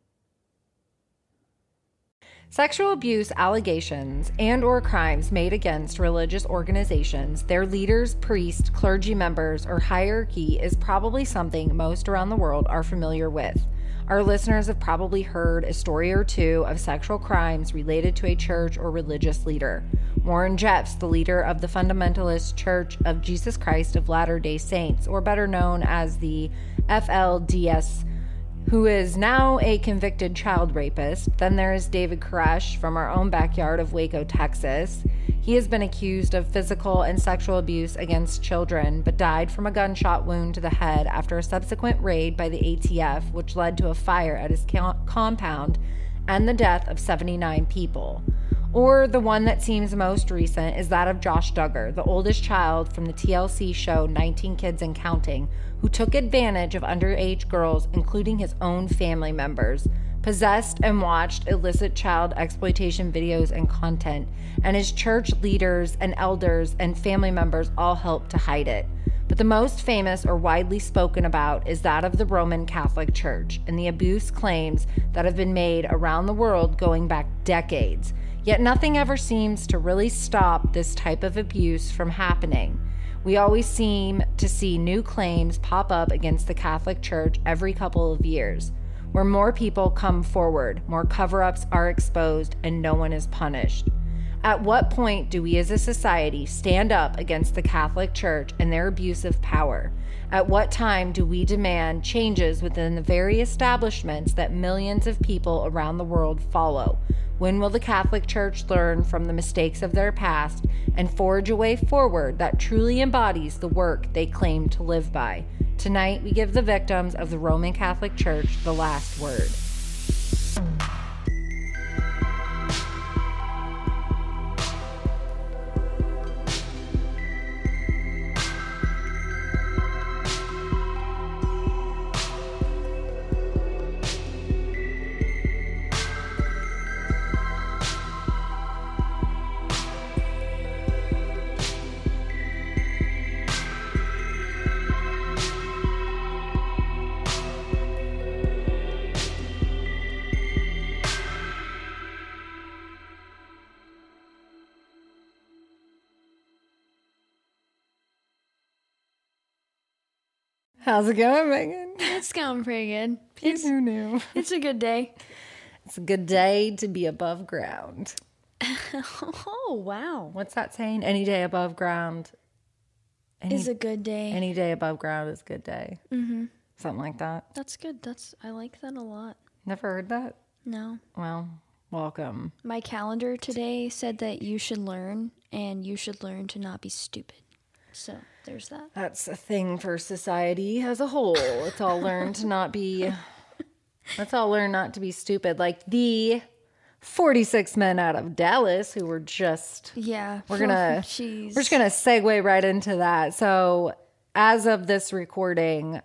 Sexual abuse allegations and or crimes made against religious organizations, their leaders, priests, clergy members, or hierarchy is probably something most around the world are familiar with. Our listeners have probably heard a story or two of sexual crimes related to a church or religious leader. Warren Jeffs, the leader of the Fundamentalist Church of Jesus Christ of Latter day Saints, or better known as the FLDS, who is now a convicted child rapist. Then there is David Koresh from our own backyard of Waco, Texas. He has been accused of physical and sexual abuse against children, but died from a gunshot wound to the head after a subsequent raid by the ATF, which led to a fire at his compound and the death of 79 people. Or the one that seems most recent is that of Josh Duggar, the oldest child from the TLC show 19 Kids and Counting, who took advantage of underage girls, including his own family members possessed and watched illicit child exploitation videos and content, and his church leaders and elders and family members all helped to hide it. But the most famous or widely spoken about is that of the Roman Catholic Church and the abuse claims that have been made around the world going back decades. Yet nothing ever seems to really stop this type of abuse from happening. We always seem to see new claims pop up against the Catholic Church every couple of years. Where more people come forward, more cover ups are exposed, and no one is punished. At what point do we as a society stand up against the Catholic Church and their abuse of power? At what time do we demand changes within the very establishments that millions of people around the world follow? When will the Catholic Church learn from the mistakes of their past and forge a way forward that truly embodies the work they claim to live by? Tonight, we give the victims of the Roman Catholic Church the last word. How's it going, Megan? It's going pretty good. It's, Who knew? It's a good day. It's a good day to be above ground. oh, wow. What's that saying? Any day above ground any, is a good day. Any day above ground is a good day. Mm-hmm. Something like that. That's good. That's I like that a lot. Never heard that? No. Well, Welcome. My calendar today said that you should learn and you should learn to not be stupid. So there's that. That's a thing for society as a whole. Let's all learn to not be. Let's all learn not to be stupid, like the 46 men out of Dallas who were just. Yeah. We're gonna. Oh, jeez. We're just gonna segue right into that. So, as of this recording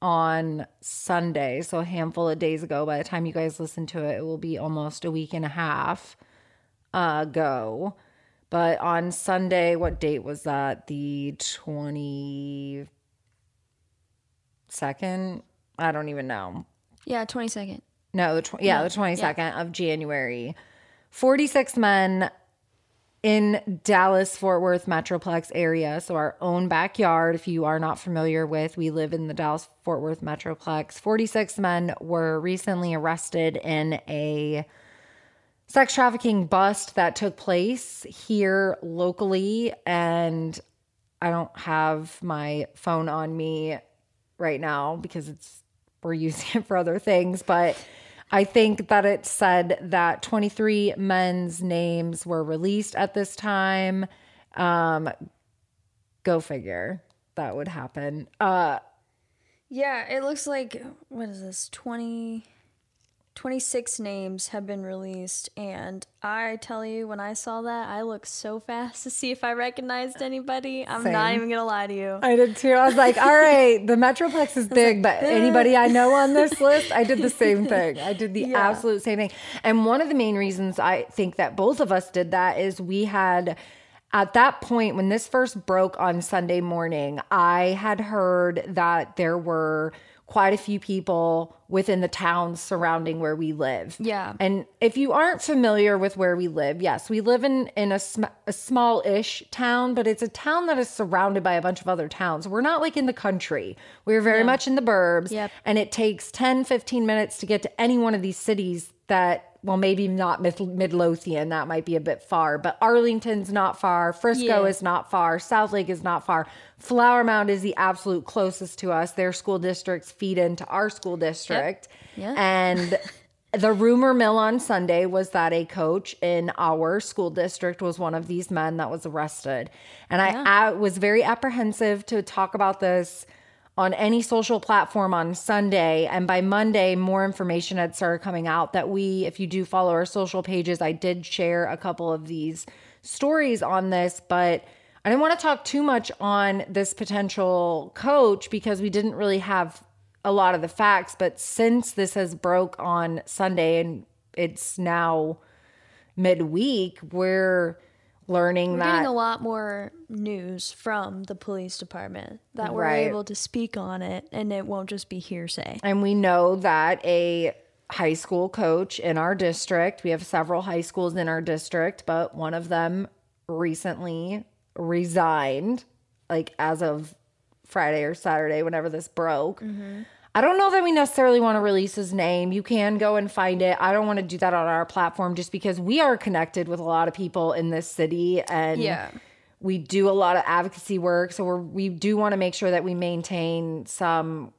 on Sunday, so a handful of days ago, by the time you guys listen to it, it will be almost a week and a half ago. But on Sunday, what date was that? The 22nd? I don't even know. Yeah, 22nd. No, the tw- yeah, the 22nd of January. 46 men in Dallas Fort Worth Metroplex area, so our own backyard. If you are not familiar with, we live in the Dallas Fort Worth Metroplex. 46 men were recently arrested in a sex trafficking bust that took place here locally and I don't have my phone on me right now because it's we're using it for other things, but I think that it said that 23 men's names were released at this time. Um, go figure. That would happen. Uh, Yeah, it looks like what is this? 20 26 names have been released and I tell you when I saw that I looked so fast to see if I recognized anybody. I'm not even going to lie to you. I did too. I was like, all right, the Metroplex is big, but anybody I know on this list, I did the same thing. I did the Yeah. absolute same thing. And one of the main reasons I think that both of us did that is we had, at that point, when this first broke on Sunday morning, I had heard that there were quite a few people within the towns surrounding where we live. Yeah. And if you aren't familiar with where we live, yes, we live in in a, sm- a small-ish town, but it's a town that is surrounded by a bunch of other towns. We're not like in the country. We're very much in the burbs, Yep. and it takes 10 15 minutes to get to any one of these cities that well maybe not Mid- Midlothian, that might be a bit far, but Arlington's not far, Frisco Yeah. is not far, South Lake is not far. Flower Mound is the absolute closest to us. Their school districts feed into our school district. Yeah. And the rumor mill on Sunday was that a coach in our school district was one of these men that was arrested. And I, I was very apprehensive to talk about this on any social platform on Sunday. And by Monday, more information had started coming out that we, if you do follow our social pages, I did share a couple of these stories on this, but I didn't want to talk too much on this potential coach because we didn't really have a lot of the facts. But since this has broke on Sunday and it's now midweek, we're learning We're that getting a lot more news from the police department that we're Right. able to speak on it and it won't just be hearsay. And we know that a high school coach in our district, we have several high schools in our district, but one of them recently resigned, like as of Friday or Saturday, whenever this broke. Mm-hmm. I don't know that we necessarily want to release his name. You can go and find it. I don't want to do that on our platform just because we are connected with a lot of people in this city and Yeah. we do a lot of advocacy work. So we're, we do want to make sure that we maintain some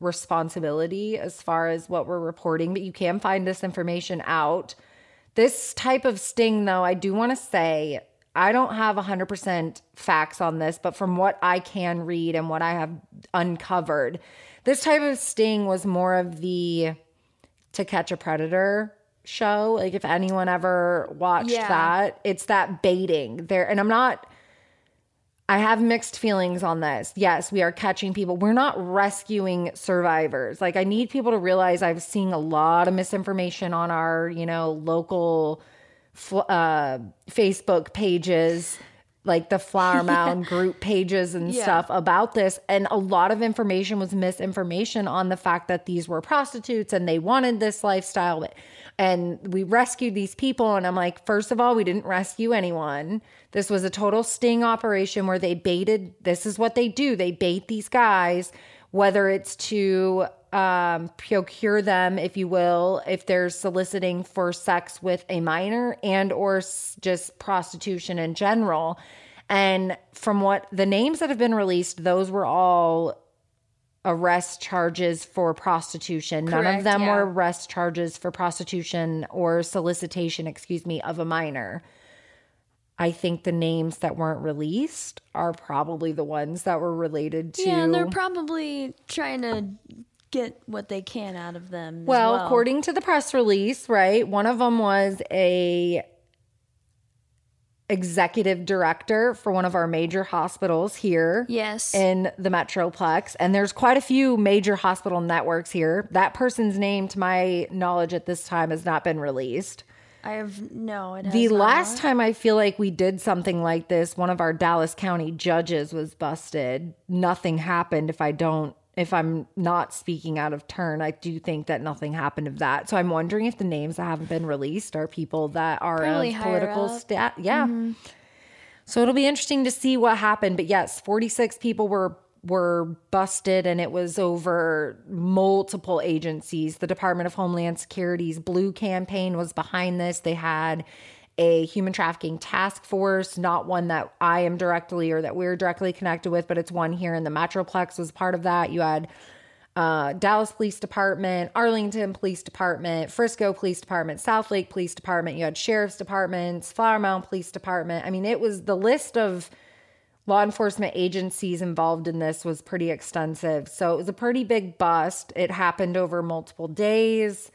responsibility as far as what we're reporting, but you can find this information out. This type of sting, though, I do want to say I don't have 100% facts on this, but from what I can read and what I have uncovered, this type of sting was more of the To Catch a Predator show. Like, if anyone ever watched Yeah. that, it's that baiting there. And I'm not. I have mixed feelings on this. Yes, we are catching people. We're not rescuing survivors. Like I need people to realize I've seen a lot of misinformation on our, you know, local uh, Facebook pages, like the Flower Mound group pages and Yeah. stuff about this. And a lot of information was misinformation on the fact that these were prostitutes and they wanted this lifestyle. And we rescued these people. And I'm like, first of all, we didn't rescue anyone. This was a total sting operation where they baited, this is what they do. They bait these guys, whether it's to um, procure them, if you will, if they're soliciting for sex with a minor and or just prostitution in general. And from what the names that have been released, those were all arrest charges for prostitution. None of them yeah. were arrest charges for prostitution or solicitation, excuse me, of a minor. I think the names that weren't released are probably the ones that were related to. Yeah, and they're probably trying to get what they can out of them. as well, well, according to the press release, right? One of them was a executive director for one of our major hospitals here. Yes. in the Metroplex, and there's quite a few major hospital networks here. That person's name, to my knowledge, at this time has not been released. I have no. It has The not. last time I feel like we did something like this, one of our Dallas County judges was busted. Nothing happened. If I don't, if I'm not speaking out of turn, I do think that nothing happened of that. So I'm wondering if the names that haven't been released are people that are Probably of political. Mm-hmm. stat. Yeah. So it'll be interesting to see what happened. But yes, 46 people were were busted and it was over multiple agencies. The Department of Homeland Security's Blue campaign was behind this. They had a human trafficking task force, not one that I am directly or that we're directly connected with, but it's one here in the Metroplex was part of that. You had uh, Dallas Police Department, Arlington Police Department, Frisco Police Department, South Lake Police Department. You had sheriff's departments, Flower Mound Police Department. I mean, it was the list of law enforcement agencies involved in this was pretty extensive. So it was a pretty big bust. It happened over multiple days.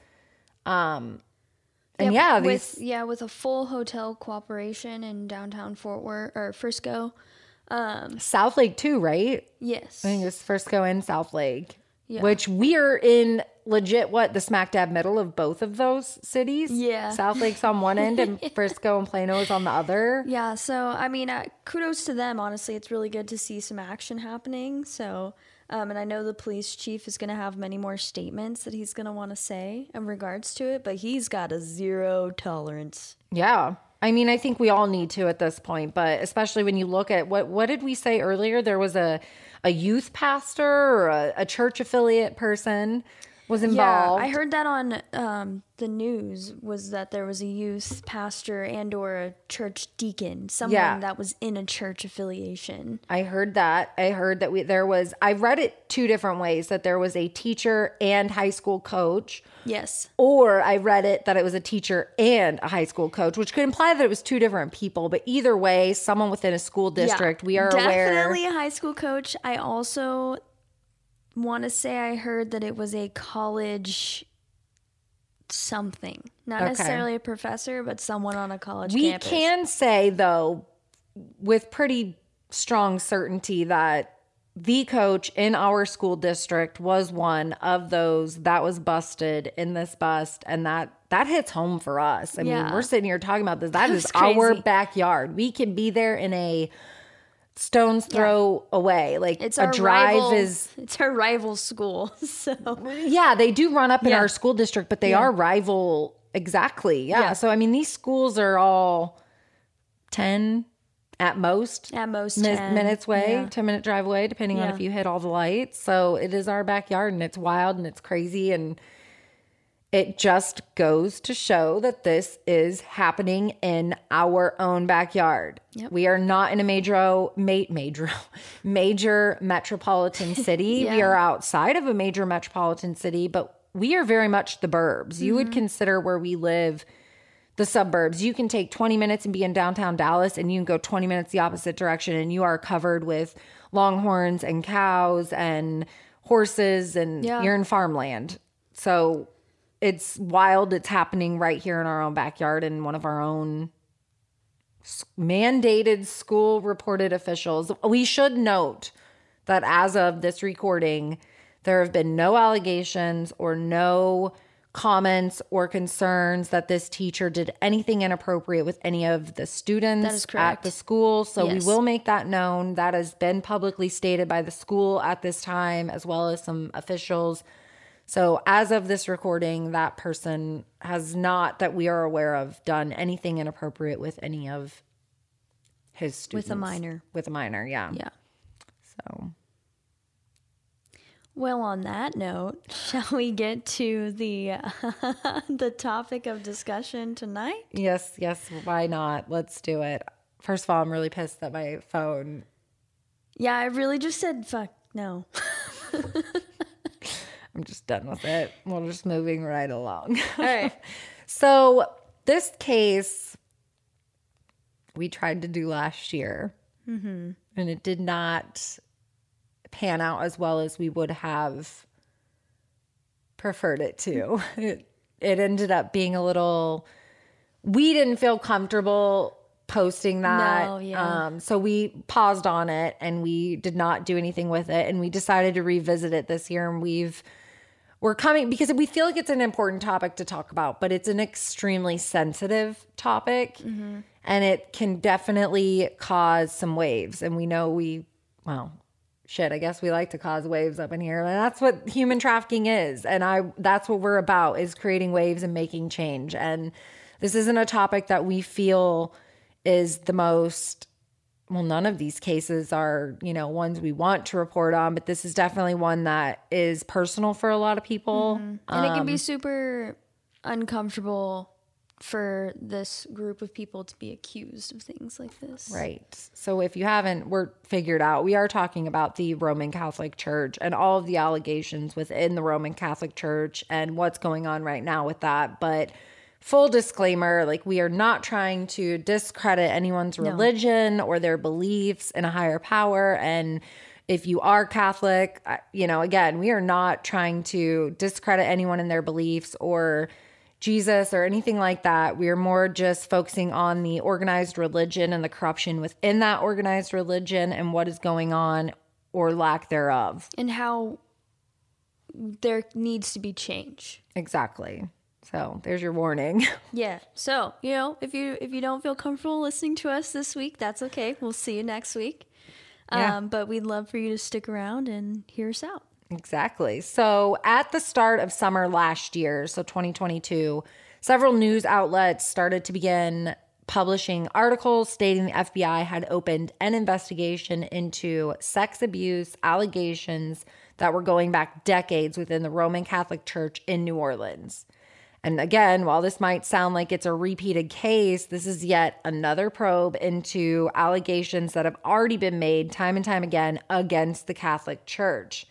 Um, and Yep, yeah, with these yeah with a full hotel cooperation in downtown Fort Worth or Frisco. Um, South Lake too, right? Yes. I think it's Frisco and South Lake, Yeah. which we are in legit what the smack dab middle of both of those cities. Yeah. South Lake's on one end and Frisco and Plano is on the other. Yeah, so I mean, uh, kudos to them. Honestly, it's really good to see some action happening. So, um, and I know the police chief is going to have many more statements that he's going to want to say in regards to it, but he's got a zero tolerance. Yeah. I mean, I think we all need to at this point, but especially when you look at what what did we say earlier? There was a a youth pastor or a, a church affiliate person was involved. Yeah, I heard that on um, the news was that there was a youth pastor and or a church deacon, someone Yeah. that was in a church affiliation. I heard that. I heard that we there was I read it two different ways that there was a teacher and high school coach Yes. or I read it that it was a teacher and a high school coach, which could imply that it was two different people, but either way, someone within a school district, Yeah, we are aware Definitely a high school coach. I also want to say I heard that it was a college something. Not Okay. necessarily a professor, but someone on a college We campus. can say, though, with pretty strong certainty that the coach in our school district was one of those that was busted in this bust, and that that hits home for us. I mean, we're sitting here talking about this. That is That's our backyard. We can be there in a stone's throw away. Like It's a our drive rival, is it's our rival school. So yeah, they do run up in our school district, but they are rival exactly. Yeah. Yeah. So I mean, these schools are all ten at most at most mi- 10, minutes away, yeah. ten minute drive away, depending on if you hit all the lights. So it is our backyard, and it's wild and it's crazy, and it just goes to show that this is happening in our own backyard. Yep. We are not in a major ma- major major metropolitan city. We are outside of a major metropolitan city, but we are very much the burbs. You Mm-hmm. would consider where we live the suburbs. You can take 20 minutes and be in downtown Dallas and you can go 20 minutes the opposite direction and you are covered with longhorns and cows and horses and Yeah. you're in farmland. So it's wild. It's happening right here in our own backyard and one of our own mandated school reported officials. We should note that as of this recording, there have been no allegations or no comments or concerns that this teacher did anything inappropriate with any of the students at the school. So we will make that known. That has been publicly stated by the school at this time, as well as some officials. So as of this recording, that person has not, that we are aware of, done anything inappropriate with any of his students. With a minor. With a minor, yeah. Yeah. So Well, on that note, shall we get to the the topic of discussion tonight? yes, yes, why not? Let's do it. First of all, I'm really pissed that my phone Yeah, I really just said fuck no. I'm just done with it. We're just moving right along. All right. so, this case we tried to do last year, and it did not pan out as well as we would have preferred it to. It, it ended up being a little, we didn't feel comfortable posting that. No, yeah. Um, so we paused on it and we did not do anything with it. And we decided to revisit it this year. And we've, we're coming because we feel like it's an important topic to talk about, but it's an extremely sensitive topic mm-hmm. and it can definitely cause some waves. And we know we, well, shit, I guess we like to cause waves up in here. And that's what human trafficking is. And I that's what we're about is creating waves and making change. And this isn't a topic that we feel is the most well, none of these cases are, you know, ones we want to report on, but this is definitely one that is personal for a lot of people. Mm-hmm. and it can be um, super uncomfortable for this group of people to be accused of things like this. Right. So if you haven't we're figured out, we are talking about the Roman Catholic Church and all of the allegations within the Roman Catholic Church and what's going on right now with that. But full disclaimer, like we are not trying to discredit anyone's religion or their beliefs in a higher power and if you are Catholic, you know, again, we are not trying to discredit anyone in their beliefs or Jesus or anything like that. We are more just focusing on the organized religion and the corruption within that organized religion and what is going on or lack thereof. And how there needs to be change. Exactly. So there's your warning. Yeah. So, you know, if you if you don't feel comfortable listening to us this week, that's okay. We'll see you next week. Yeah. Um, but we'd love for you to stick around and hear us out. Exactly. So at the start of summer last year, so 2022, several news outlets started to begin publishing articles stating the FBI had opened an investigation into sex abuse allegations that were going back decades within the Roman Catholic Church in New Orleans. And again, while this might sound like it's a repeated case, this is yet another probe into allegations that have already been made time and time again against the Catholic Church.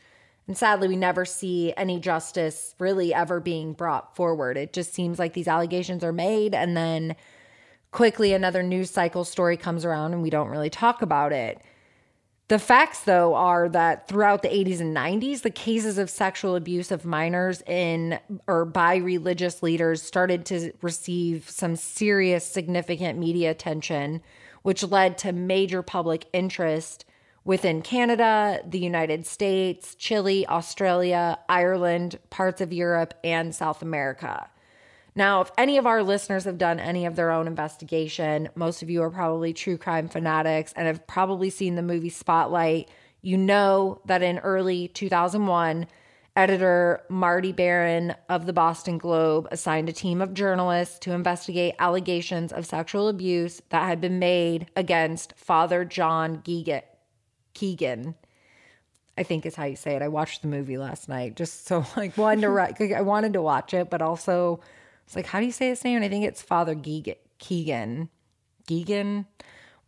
And sadly, we never see any justice really ever being brought forward. It just seems like these allegations are made and then quickly another news cycle story comes around and we don't really talk about it. The facts, though, are that throughout the 80s and 90s, the cases of sexual abuse of minors in or by religious leaders started to receive some serious, significant media attention, which led to major public interest within Canada, the United States, Chile, Australia, Ireland, parts of Europe, and South America. Now, if any of our listeners have done any of their own investigation, most of you are probably true crime fanatics and have probably seen the movie Spotlight. You know that in early 2001, editor Marty Baron of the Boston Globe assigned a team of journalists to investigate allegations of sexual abuse that had been made against Father John Keegan. I think is how you say it. I watched the movie last night, just so like wanted to. I wanted to watch it, but also it's like, how do you say his name? And I think it's Father. Keegan, Geegan,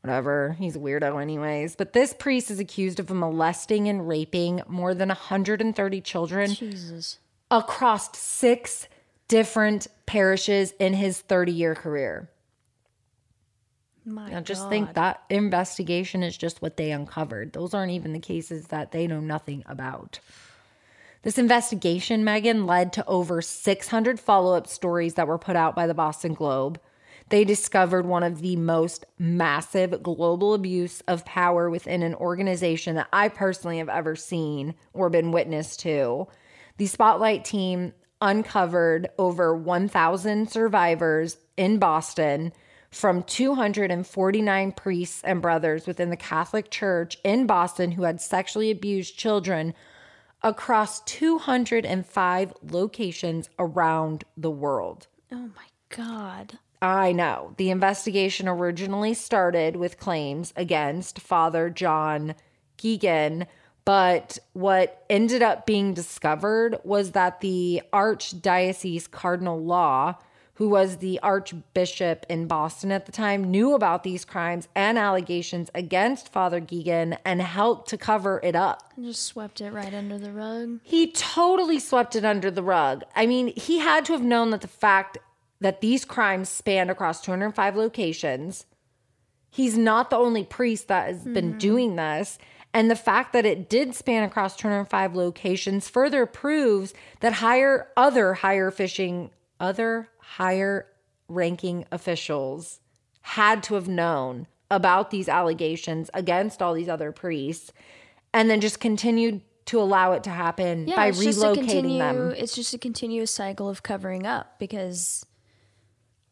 whatever. He's a weirdo, anyways. But this priest is accused of molesting and raping more than 130 children Jesus. across six different parishes in his 30 year career. My Now, just God. think that investigation is just what they uncovered. Those aren't even the cases that they know nothing about. This investigation, Megan, led to over 600 follow up stories that were put out by the Boston Globe. They discovered one of the most massive global abuse of power within an organization that I personally have ever seen or been witness to. The Spotlight team uncovered over 1,000 survivors in Boston from 249 priests and brothers within the Catholic Church in Boston who had sexually abused children across 205 locations around the world. Oh my God. I know. The investigation originally started with claims against Father John Geegan, but what ended up being discovered was that the Archdiocese Cardinal Law, who was the archbishop in Boston at the time, knew about these crimes and allegations against Father Geoghan and helped to cover it up. And just swept it right under the rug. He totally swept it under the rug. I mean, he had to have known that the fact that these crimes spanned across 205 locations, he's not the only priest that has been mm-hmm. doing this. And the fact that it did span across 205 locations further proves that higher other higher fishing other higher ranking officials had to have known about these allegations against all these other priests and then just continued to allow it to happen by it's just relocating continue, them. It's just a continuous cycle of covering up because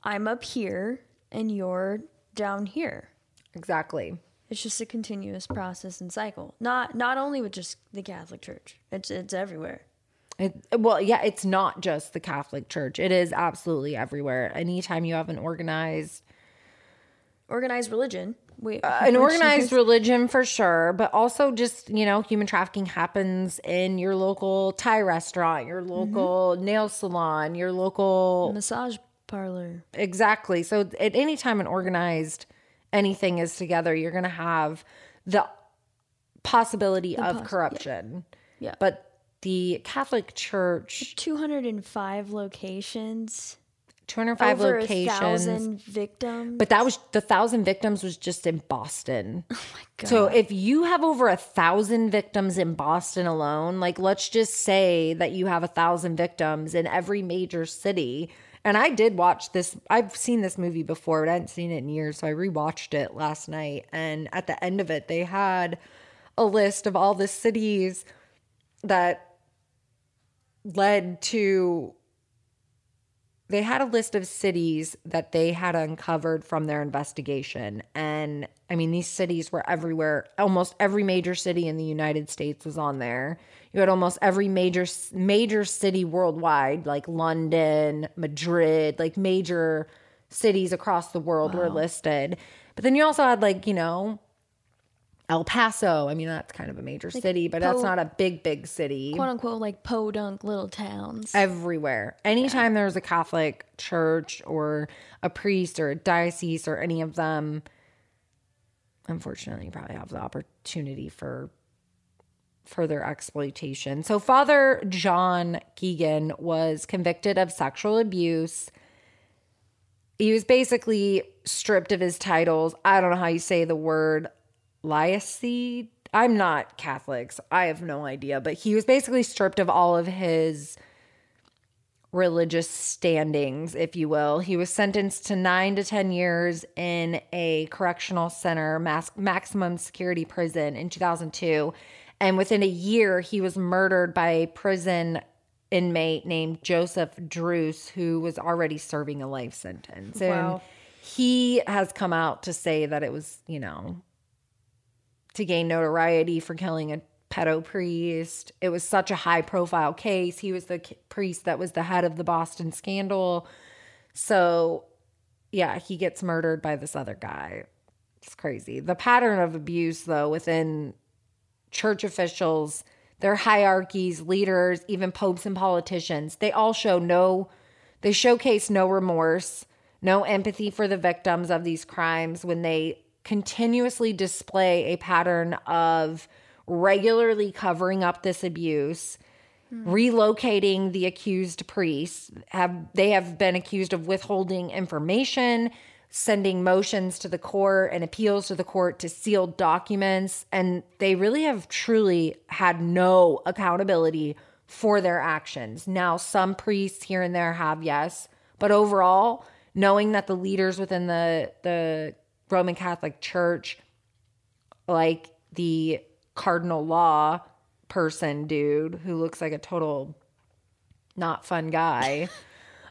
I'm up here and you're down here. Exactly. It's just a continuous process and cycle. Not not only with just the Catholic Church. It's it's everywhere. It, well, yeah, it's not just the Catholic Church. It is absolutely everywhere. Anytime you have an organized Organized religion. We, uh, an organized religion for sure, but also just, you know, human trafficking happens in your local Thai restaurant, your mm-hmm. local nail salon, your local massage parlor. Exactly. So at any time an organized anything is together, you're going to have the possibility of poss- yeah. corruption. Yeah. But the Catholic Church, 205 locations. 205 over locations. a thousand victims. But that was the thousand victims was just in Boston. oh my god. So if you have over a thousand victims in Boston alone, like let's just say that you have a thousand victims in every major city. And I did watch this. I've seen this movie before, but I hadn't seen it in years. So I rewatched it last night. And at the end of it, they had a list of all the cities that led to they had a list of cities that they had uncovered from their investigation. And I mean, these cities were everywhere. Almost every major city in the United States was on there. You had almost every major major city worldwide, like London, Madrid, like major cities across the world were listed. But then you also had like, you know, El Paso. I mean, that's kind of a major city, but that's not a big, big city quote unquote like podunk little towns. everywhere. Anytime there's a Catholic church or a priest or a diocese or any of them, unfortunately, you probably have the opportunity for further exploitation. So, Father John Geoghan was convicted of sexual abuse. He was basically stripped of his titles. I don't know how you say the word laicized. I'm not Catholic, so I have no idea, but he was basically stripped of all of his religious standings, if you will. He was sentenced to nine to 10 years in a correctional center, max- maximum security prison in 2002. And within a year, he was murdered by a prison inmate named Joseph Druce, who was already serving a life sentence. And Wow. he has come out to say that it was, you know, to gain notoriety for killing a pedo priest. It was such a high profile case. He was the priest that was the head of the Boston scandal. So, yeah, he gets murdered by this other guy. It's crazy. The pattern of abuse, though, within church officials, their hierarchies, leaders, even popes and politicians, they all show no, they showcase no remorse, no empathy for the victims of these crimes when they continuously display a pattern of regularly covering up this abuse relocating the accused priests. Have they have been accused of withholding information sending motions to the court and appeals to the court to seal documents and they really have truly had no accountability for their actions. Now some priests here and there have yes but overall knowing that the leaders within the the roman catholic church like the cardinal law person dude who looks like a total not fun guy.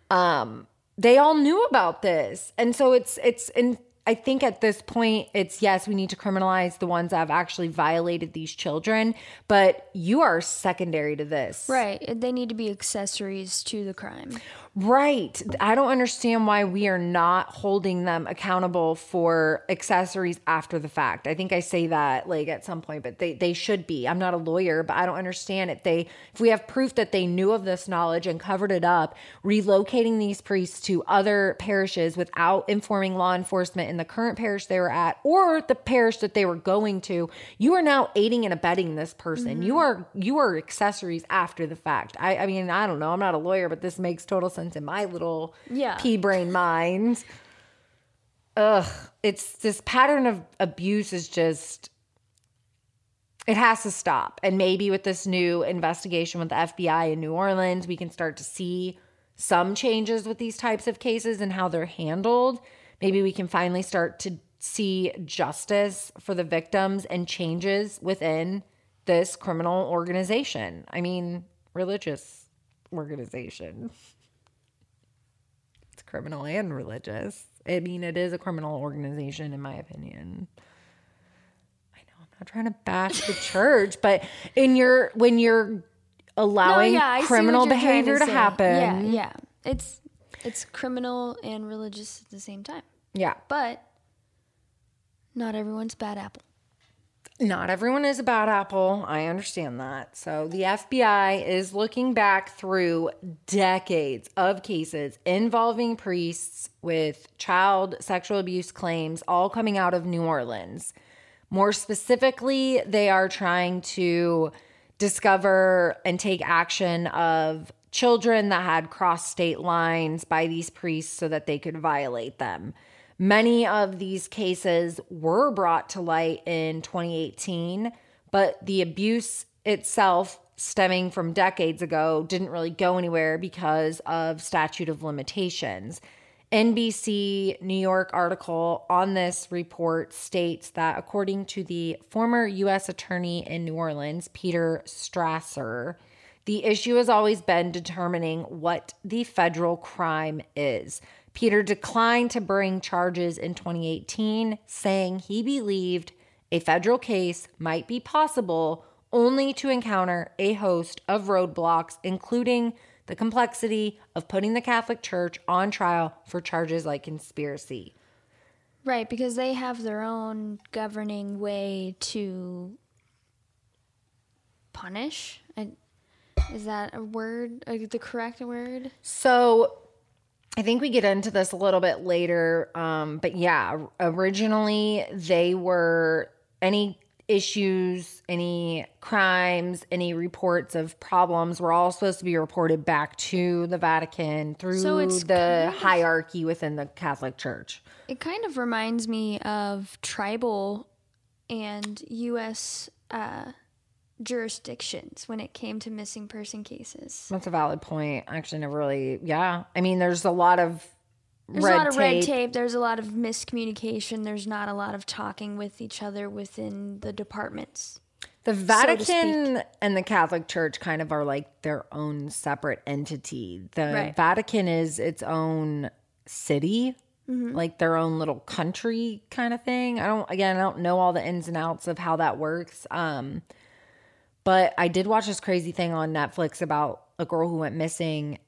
Um they all knew about this. And so it's it's in I think at this point, it's yes, we need to criminalize the ones that have actually violated these children, but you are secondary to this. Right. They need to be accessories to the crime. Right. I don't understand why we are not holding them accountable for accessories after the fact. I think I say that like at some point, but they, they should be. I'm not a lawyer, but I don't understand it. they if we have proof that they knew of this knowledge and covered it up, relocating these priests to other parishes without informing law enforcement in the current parish they were at or the parish that they were going to, you are now aiding and abetting this person. Mm-hmm. You are you are accessories after the fact. I, I mean, I don't know. I'm not a lawyer, but this makes total sense in my little yeah. pea brain mind. Ugh, it's this pattern of abuse is just it has to stop. And maybe with this new investigation with the FBI in New Orleans, we can start to see some changes with these types of cases and how they're handled. Maybe we can finally start to see justice for the victims and changes within this criminal organization. I mean, religious organization It's criminal and religious. I mean, it is a criminal organization, in my opinion. I know I'm not trying to bash the church, but in your when you're allowing no, yeah, criminal behavior to, to happen, yeah, yeah, it's it's criminal and religious at the same time. Yeah, but not everyone's bad apple not everyone is a bad apple. I understand that. So the FBI is looking back through decades of cases involving priests with child sexual abuse claims, all coming out of New Orleans. More specifically, they are trying to discover and take action of children that had crossed state lines by these priests so that they could violate them. Many of these cases were brought to light in 2018, but the abuse itself stemming from decades ago didn't really go anywhere because of statute of limitations. NBC New York article on this report states that according to the former U.S. Attorney in New Orleans, Peter Strasser, the issue has always been determining what the federal crime is. Peter declined to bring charges in 2018, saying he believed a federal case might be possible only to encounter a host of roadblocks, including the complexity of putting the Catholic Church on trial for charges like conspiracy. Right, because they have their own governing way to punish. Is that a word, the correct word? So I think we get into this a little bit later. Um, but yeah, originally they were any issues, any crimes, any reports of problems were all supposed to be reported back to the Vatican through so it's the hierarchy within the Catholic Church. It kind of reminds me of tribal and U.S. Uh, jurisdictions when it came to missing person cases. That's a valid point. I actually never really, yeah. I mean, there's a lot of there's red a lot of tape. red tape. There's a lot of miscommunication. There's not a lot of talking with each other within the departments. The Vatican so and the Catholic Church kind of are like their own separate entity. The right. Vatican is its own city, mm-hmm. like their own little country kind of thing. I don't, again, I don't know all the ins and outs of how that works. Um, but I did watch this crazy thing on Netflix about a girl who went missing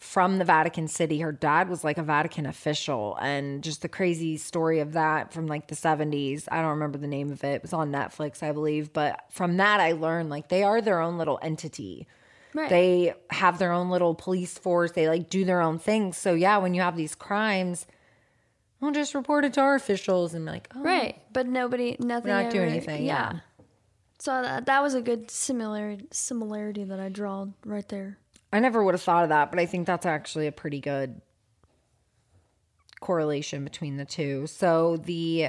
from the Vatican City. Her dad was like a Vatican official, and just the crazy story of that from like the 70s. I don't remember the name of it. It was on Netflix, I believe. But from that, I learned like they are their own little entity. Right. They have their own little police force. They like do their own things. So, yeah, when you have these crimes, we'll just report it to our officials and be like, oh, right. But nobody, nothing. We're not doing anything. yeah. yeah. So that, that was a good similar similarity that I draw right there. I never would have thought of that, but I think that's actually a pretty good correlation between the two. So the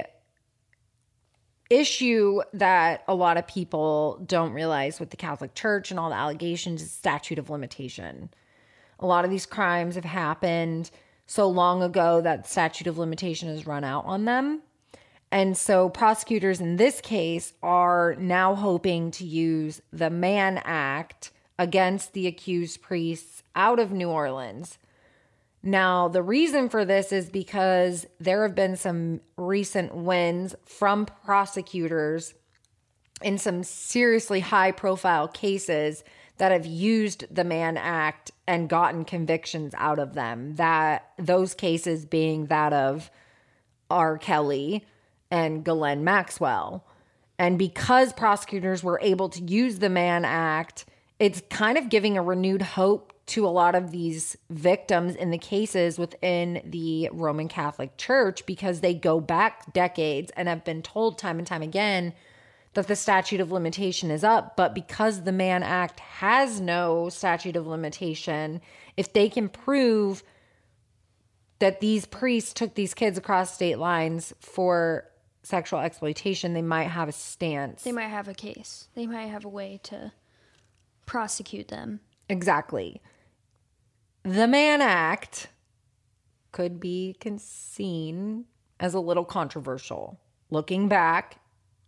issue that a lot of people don't realize with the Catholic Church and all the allegations is statute of limitation. A lot of these crimes have happened so long ago that statute of limitation has run out on them. And so prosecutors in this case are now hoping to use the Mann Act against the accused priests out of New Orleans. Now, the reason for this is because there have been some recent wins from prosecutors in some seriously high profile cases that have used the Mann Act and gotten convictions out of them. That those cases being that of R. Kelly and Ghislaine Maxwell. And because prosecutors were able to use the Mann Act, it's kind of giving a renewed hope to a lot of these victims in the cases within the Roman Catholic Church because they go back decades and have been told time and time again that the statute of limitation is up. But because the Mann Act has no statute of limitation, if they can prove that these priests took these kids across state lines for sexual exploitation, they might have a stance. They might have a case. They might have a way to prosecute them. Exactly. The Mann Act could be seen as a little controversial. Looking back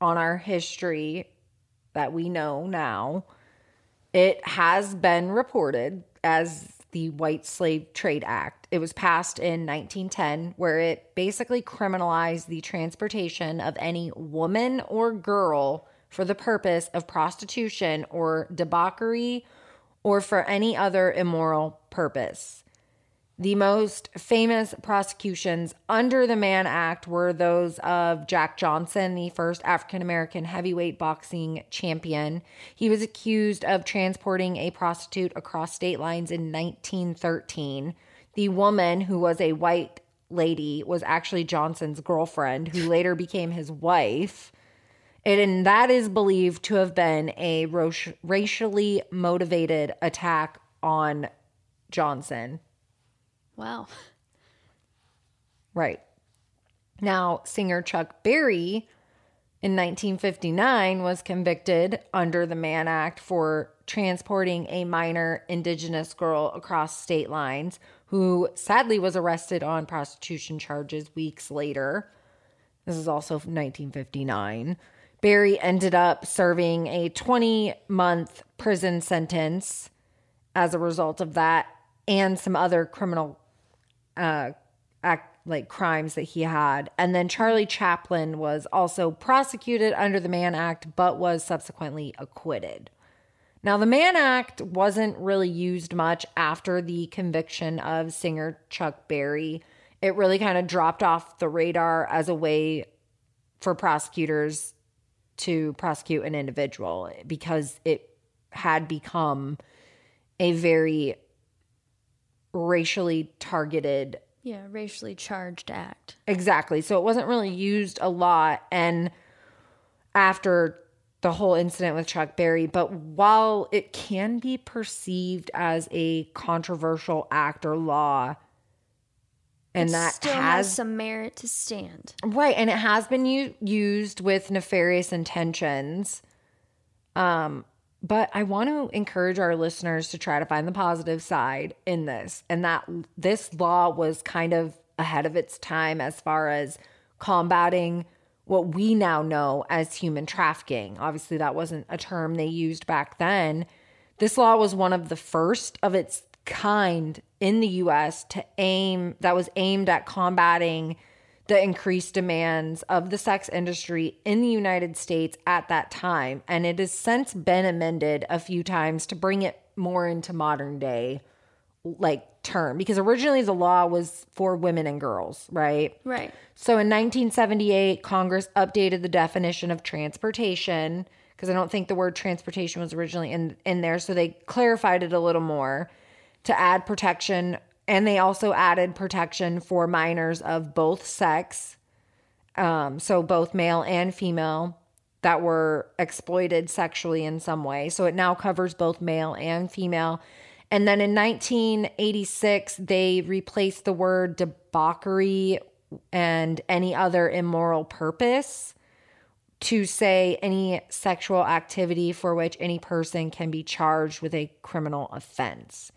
on our history that we know now, it has been reported as the White Slave Trade Act. It was passed in 1910, where it basically criminalized the transportation of any woman or girl for the purpose of prostitution or debauchery or for any other immoral purpose. The most famous prosecutions under the Mann Act were those of Jack Johnson, the first African American heavyweight boxing champion. He was accused of transporting a prostitute across state lines in 1913. The woman, who was a white lady, was actually Johnson's girlfriend, who later became his wife. And that is believed to have been a racially motivated attack on Johnson. Wow. Right. Now, singer Chuck Berry in 1959 was convicted under the Mann Act for transporting a minor indigenous girl across state lines who sadly was arrested on prostitution charges weeks later. This is also 1959. Berry ended up serving a 20 month prison sentence as a result of that and some other criminal uh, act like crimes that he had. And then Charlie Chaplin was also prosecuted under the Mann Act, but was subsequently acquitted. Now, the Mann Act wasn't really used much after the conviction of singer Chuck Berry. It really kind of dropped off the radar as a way for prosecutors to prosecute an individual because it had become a very racially targeted yeah racially charged act. Exactly. So it wasn't really used a lot and after the whole incident with Chuck Berry but while it can be perceived as a controversial act or law and it that still has, has, some merit to stand. Right and it has been u- used with nefarious intentions um but I want to encourage our listeners to try to find the positive side in this, and that this law was kind of ahead of its time as far as combating what we now know as human trafficking. Obviously, that wasn't a term they used back then. This law was one of the first of its kind in the US to aim that was aimed at combating the increased demands of the sex industry in the United States at that time. And it has since been amended a few times to bring it more into modern day like term because originally the law was for women and girls, right? Right. So in 1978, Congress updated the definition of transportation because I don't think the word transportation was originally in in there, so they clarified it a little more to add protection and they also added protection for minors of both sex, um, so both male and female that were exploited sexually in some way. So it now covers both male and female. And then in 1986, they replaced the word debauchery and any other immoral purpose to say any sexual activity for which any person can be charged with a criminal offense.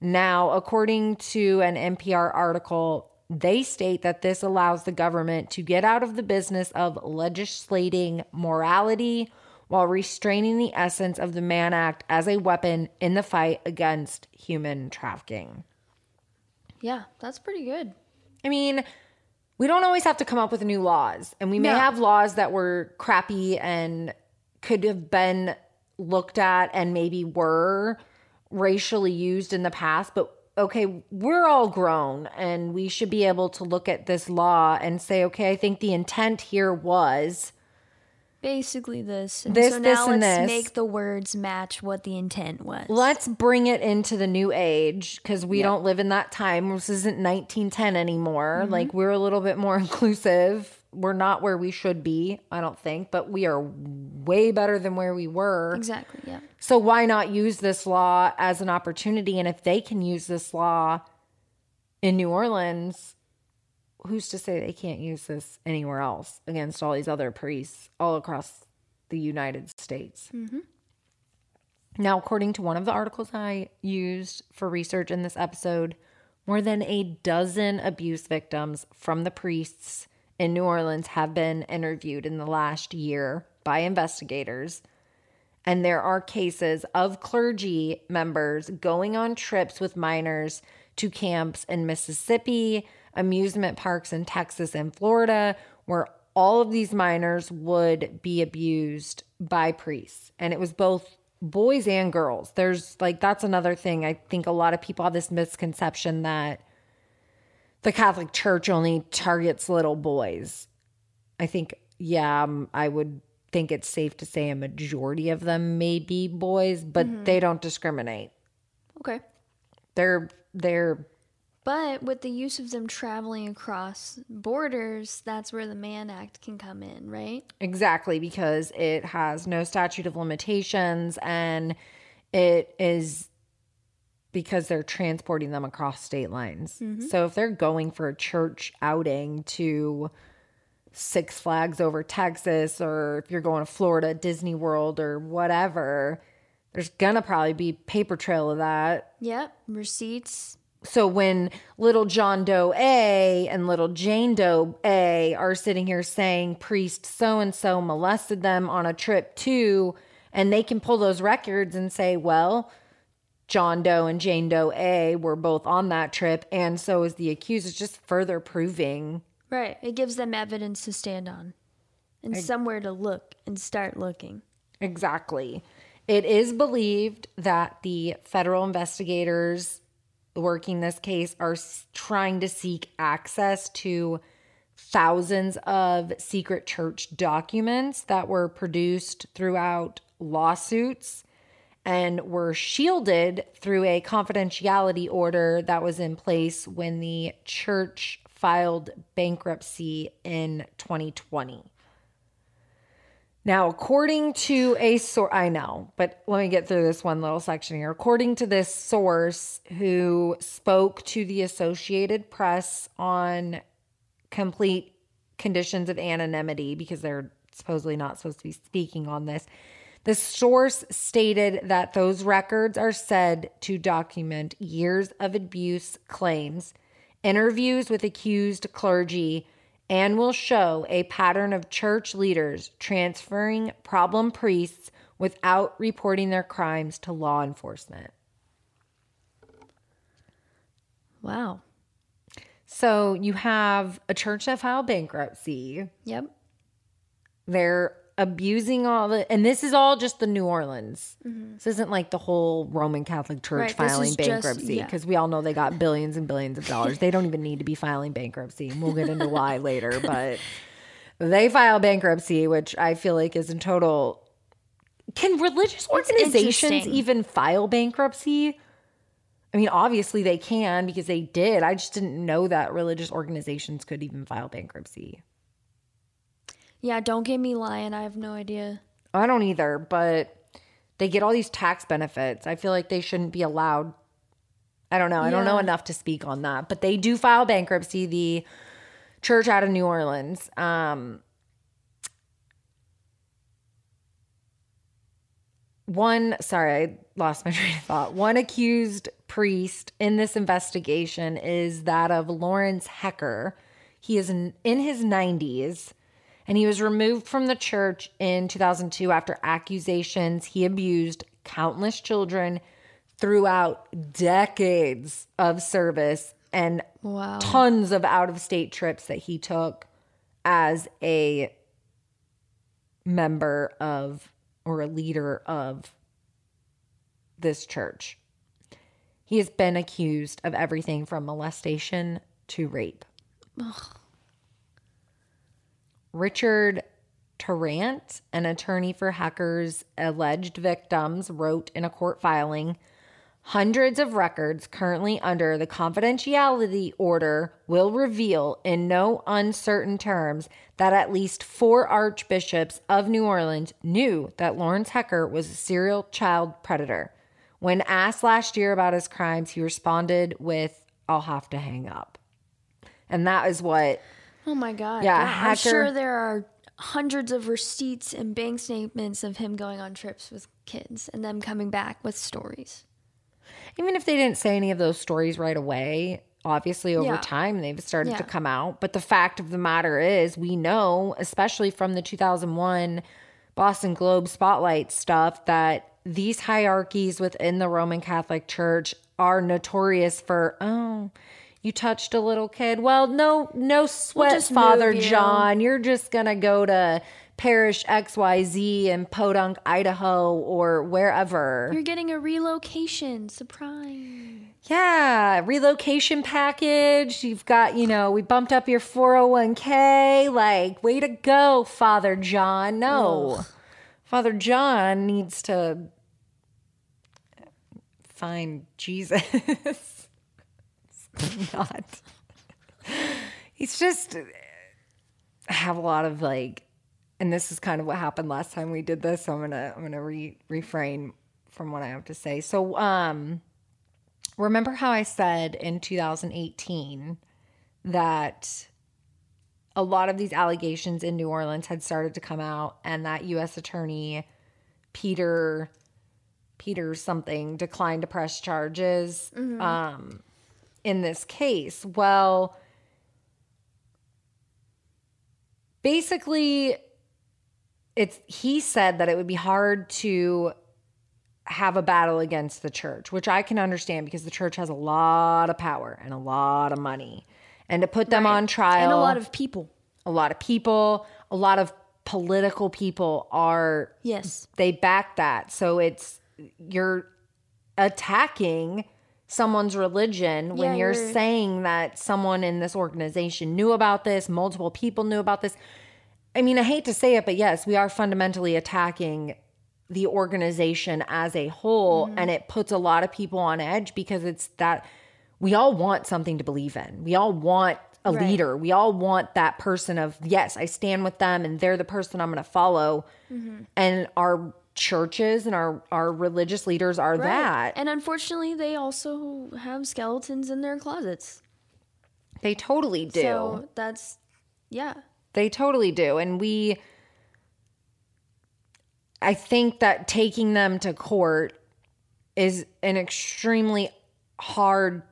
Now, according to an NPR article, they state that this allows the government to get out of the business of legislating morality while restraining the essence of the Mann Act as a weapon in the fight against human trafficking. Yeah, that's pretty good. I mean, we don't always have to come up with new laws, and we may No. have laws that were crappy and could have been looked at and maybe were racially used in the past, but okay, we're all grown and we should be able to look at this law and say, okay, I think the intent here was Basically, this. And This, so this, and let's this. make the words match what the intent was. let's bring it into the new age because we don't live in that time. This isn't 1910 anymore. Mm-hmm. Like we're a little bit more inclusive. We're not where we should be, I don't think, but we are way better than where we were. Exactly. Yeah. So why not use this law as an opportunity? And if they can use this law in New Orleans, who's to say they can't use this anywhere else against all these other priests all across the United States? Mm-hmm. Now, according to one of the articles I used for research in this episode, more than a dozen abuse victims from the priests in New Orleans have been interviewed in the last year by investigators. And there are cases of clergy members going on trips with minors to camps in Mississippi, amusement parks in Texas and Florida, where all of these minors would be abused by priests. And it was both boys and girls. There's like, that's another thing. I think a lot of people have this misconception that the Catholic Church only targets little boys. I think, yeah, um, I would think it's safe to say a majority of them may be boys, but they don't discriminate. Okay. They're they're But with the use of them traveling across borders, that's where the Mann Act can come in, right? exactly because it has no statute of limitations and it is because they're transporting them across state lines. Mm-hmm. So if they're going for a church outing to Six Flags over Texas, or if you're going to Florida, Disney World, or whatever, there's gonna probably be paper trail of that. Yep. Receipts. So when little John Doe A and little Jane Doe A are sitting here saying priest so and so molested them on a trip too, and they can pull those records and say, well, John Doe and Jane Doe A were both on that trip, and so is the accused. It's just further proving Right. It gives them evidence to stand on and somewhere to look and start looking. Exactly. It is believed that the federal investigators working this case are trying to seek access to thousands of secret church documents that were produced throughout lawsuits and were shielded through a confidentiality order that was in place when the church filed bankruptcy in 2020. Now, according to a source, I know, but let me get through this one little section here. According to this source who spoke to the Associated Press on complete conditions of anonymity because they're supposedly not supposed to be speaking on this, the source stated that those records are said to document years of abuse claims, interviews with accused clergy, and will show a pattern of church leaders transferring problem priests without reporting their crimes to law enforcement. Wow. So you have a church that filed bankruptcy. Yep. They're abusing all the, and this is all just the New Orleans. This isn't like the whole Roman Catholic Church Mm-hmm. Right, filing bankruptcy yeah. because we all know they got billions and billions of dollars. they don't even need to be filing bankruptcy. And we'll get into why later, but they file bankruptcy, which I feel like is in total. Can religious organizations even file bankruptcy? I mean, obviously they can because they did. I just didn't know that religious organizations could even file bankruptcy. Yeah, don't get me lying. I have no idea. I don't either, but they get all these tax benefits. I feel like they shouldn't be allowed. I don't know. I don't know enough to speak on that, but they do file bankruptcy. The church out of New Orleans. Um, one, sorry, I lost my train of thought. One accused priest in this investigation is that of Lawrence Hecker. He is in, in his 90s and he was removed from the church in 2002 after accusations he abused countless children throughout decades of service and Wow. tons of out of state trips that he took as a member of or a leader of this church. He has been accused of everything from molestation to rape. Richard Trahant, an attorney for Hecker's alleged victims, wrote in a court filing Hundreds of records currently under the confidentiality order will reveal in no uncertain terms that at least four archbishops of New Orleans knew that Lawrence Hecker was a serial child predator. When asked last year about his crimes, he responded with, I'll have to hang up. And that is what Oh my god. Yeah, I'm sure there are hundreds of receipts and bank statements of him going on trips with kids and them coming back with stories. even if they didn't say any of those stories right away, obviously over Yeah. time they've started to come out. But the fact of the matter is, we know, especially from the 2001 Boston Globe Spotlight stuff, that these hierarchies within the Roman Catholic Church are notorious for, oh, you touched a little kid. Well, no, no sweat, just Father you. John. You're just gonna go to parish XYZ in Podunk, Idaho, or wherever. You're getting a relocation surprise. Yeah, relocation package. You've got, you know, we bumped up your 401k. Like, way to go, Father John. No. Father John needs to find Jesus. Not. He's just I have a lot of like and this is kind of what happened last time we did this, so I'm going to I'm to re- refrain from what I have to say. So, um remember how I said in 2018 that a lot of these allegations in New Orleans had started to come out and that US attorney Peter Peter something declined to press charges um in this case. Well, basically it's he said that it would be hard to have a battle against the church, which I can understand because the church has a lot of power and a lot of money. And to put them on trial And a lot of people. a lot of people, a lot of political people are Yes. they back that. So it's you're attacking someone's religion when Yeah, you're, you're- saying that someone in this organization knew about this, multiple people knew about this. I mean, I hate to say it, but yes, we are fundamentally attacking the organization as a whole Mm-hmm. and it puts a lot of people on edge because it's that we all want something to believe in. We all want a Right. leader. We all want that person of, yes, I stand with them and they're the person I'm going to follow. Mm-hmm. And our churches and our, our religious leaders are that. And unfortunately, they also have skeletons in their closets. They totally do. So that's, yeah. They totally do. And we, I think that taking them to court is an extremely hard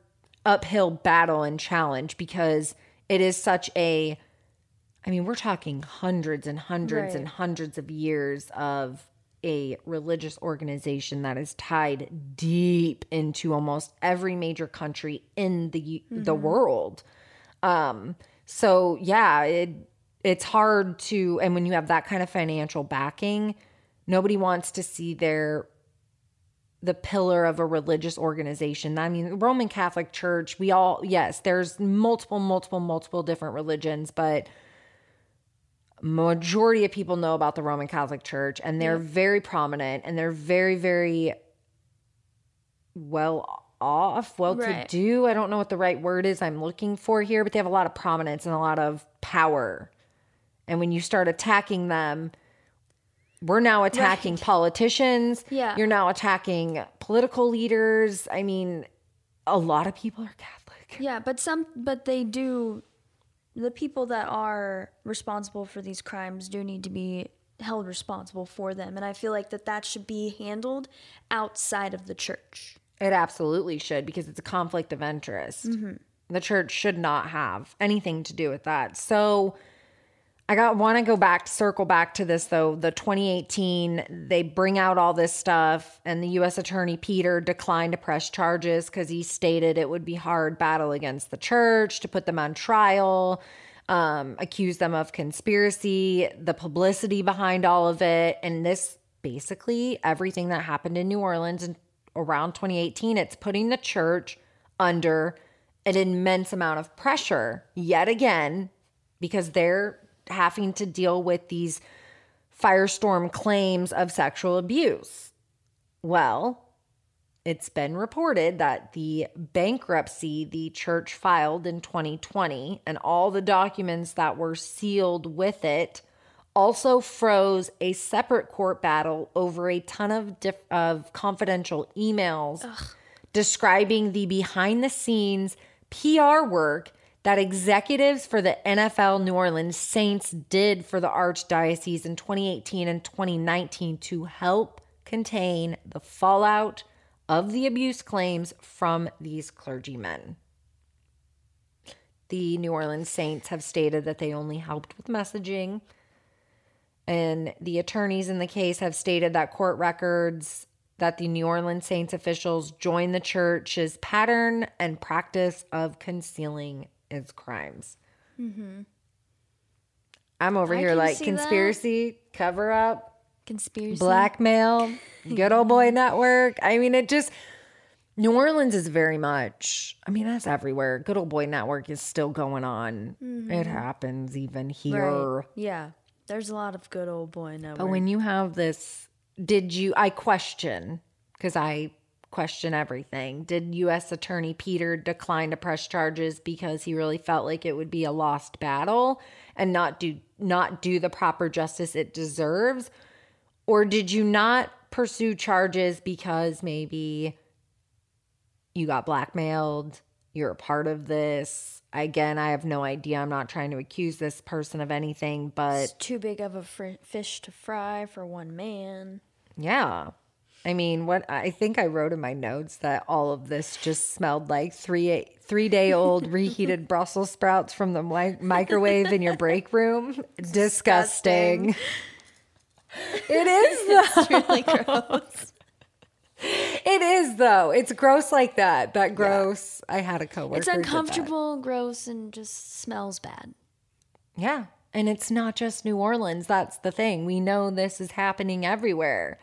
uphill battle and challenge because it is such a, I mean, we're talking hundreds and hundreds Right. and hundreds of years of a religious organization that is tied deep into almost every major country in the the world. Um, so yeah, it it's hard to and when you have that kind of financial backing, nobody wants to see their the pillar of a religious organization. I mean, Roman Catholic Church, we all yes, there's multiple multiple multiple different religions, but majority of people know about the Roman Catholic Church and they're very prominent and they're very very well off, well Right. to do. I don't know what the right word is I'm looking for here, but they have a lot of prominence and a lot of power. And when you start attacking them, we're now attacking politicians. Yeah. You're now attacking political leaders. I mean, a lot of people are Catholic. Yeah, but some, but they do, the people that are responsible for these crimes do need to be held responsible for them. And I feel like that that should be handled outside of the church. It absolutely should because it's a conflict of interest. Mm-hmm. The church should not have anything to do with that. So I got want to go back, circle back to this though. The 2018, they bring out all this stuff, and the U.S. Attorney Peter declined to press charges because he stated it would be hard battle against the church to put them on trial, um, accuse them of conspiracy, the publicity behind all of it, and this basically everything that happened in New Orleans around 2018. It's putting the church under an immense amount of pressure yet again because they're having to deal with these firestorm claims of sexual abuse. Well, it's been reported that the bankruptcy the church filed in 2020 and all the documents that were sealed with it also froze a separate court battle over a ton of diff- of confidential emails Ugh. describing the behind the scenes PR work that executives for the NFL New Orleans Saints did for the Archdiocese in 2018 and 2019 to help contain the fallout of the abuse claims from these clergymen. The New Orleans Saints have stated that they only helped with messaging. And the attorneys in the case have stated that court records that the New Orleans Saints officials joined the church's pattern and practice of concealing its crimes. Mm-hmm. I'm over I here like conspiracy, that. cover up, conspiracy, blackmail, good old boy network. I mean, it just New Orleans is very much. I mean, that's everywhere. Good old boy network is still going on. Mm-hmm. It happens even here. Right. Yeah, there's a lot of good old boy network. But when you have this, did you? I question because I question everything. Did U.S. Attorney Peter decline to press charges because he really felt like it would be a lost battle and not do not do the proper justice it deserves, or did you not pursue charges because maybe you got blackmailed? You're a part of this. Again, I have no idea. I'm not trying to accuse this person of anything, but it's too big of a fr- fish to fry for one man. Yeah. I mean, what I think I wrote in my notes that all of this just smelled like three three day old reheated Brussels sprouts from the mi- microwave in your break room. Disgusting. Disgusting. It is though. It's really gross. It is though. It's gross like that. That gross. Yeah. I had a coworker. It's uncomfortable, gross, and just smells bad. Yeah. And it's not just New Orleans. That's the thing. We know this is happening everywhere.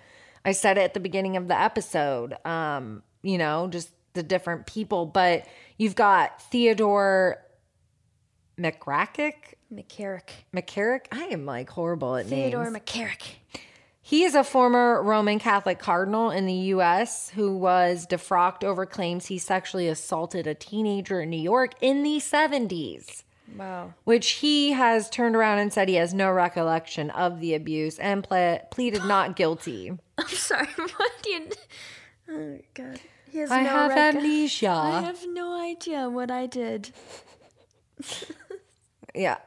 I said it at the beginning of the episode. Um, you know, just the different people, but you've got Theodore McCarrick. McCarrick. McCarrick. I am like horrible at Theodore names. Theodore McCarrick. He is a former Roman Catholic cardinal in the U.S. who was defrocked over claims he sexually assaulted a teenager in New York in the 70s. Wow. Which he has turned around and said he has no recollection of the abuse and ple- pleaded not guilty. I'm sorry. What do you? Oh God. He has I no have rec- amnesia. I have no idea what I did. yeah.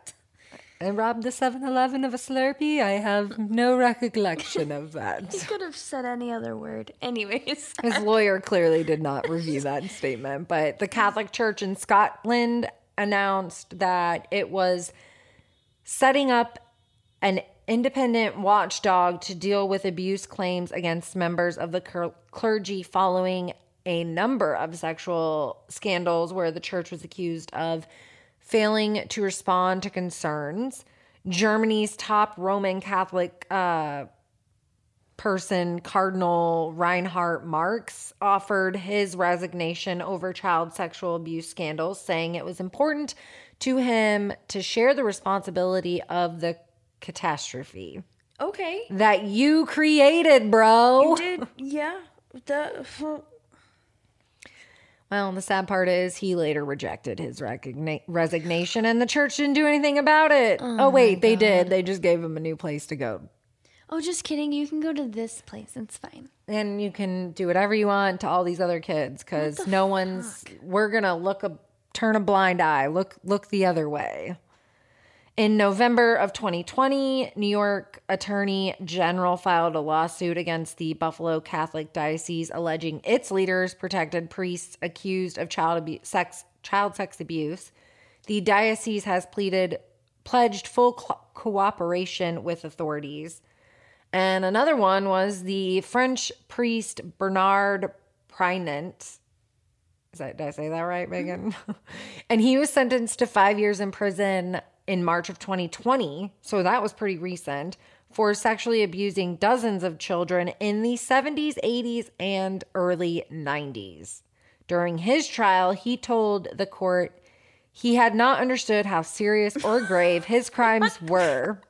I robbed the 7 Eleven of a Slurpee. I have no recollection of that. He could have said any other word. Anyways. His lawyer clearly did not review that statement, but the Catholic Church in Scotland announced that it was setting up an independent watchdog to deal with abuse claims against members of the clergy following a number of sexual scandals where the church was accused of failing to respond to concerns. Germany's top Roman Catholic uh, person, Cardinal Reinhard Marx, offered his resignation over child sexual abuse scandals, saying it was important to him to share the responsibility of the catastrophe. Okay. That you created, bro. You did, yeah. The, well, the sad part is he later rejected his recogna- resignation and the church didn't do anything about it. Oh, oh wait, they did. They just gave him a new place to go oh, just kidding. You can go to this place. It's fine. And you can do whatever you want to all these other kids because no fuck? one's, we're going to look a, turn a blind eye, look, look the other way. In November of 2020, New York Attorney General filed a lawsuit against the Buffalo Catholic Diocese alleging its leaders protected priests accused of child abuse, sex, child sex abuse. The diocese has pleaded pledged full co- cooperation with authorities. And another one was the French priest Bernard Preynat. Is that, did I say that right, Megan? and he was sentenced to five years in prison in March of 2020. So that was pretty recent for sexually abusing dozens of children in the 70s, 80s, and early 90s. During his trial, he told the court he had not understood how serious or grave his crimes oh were.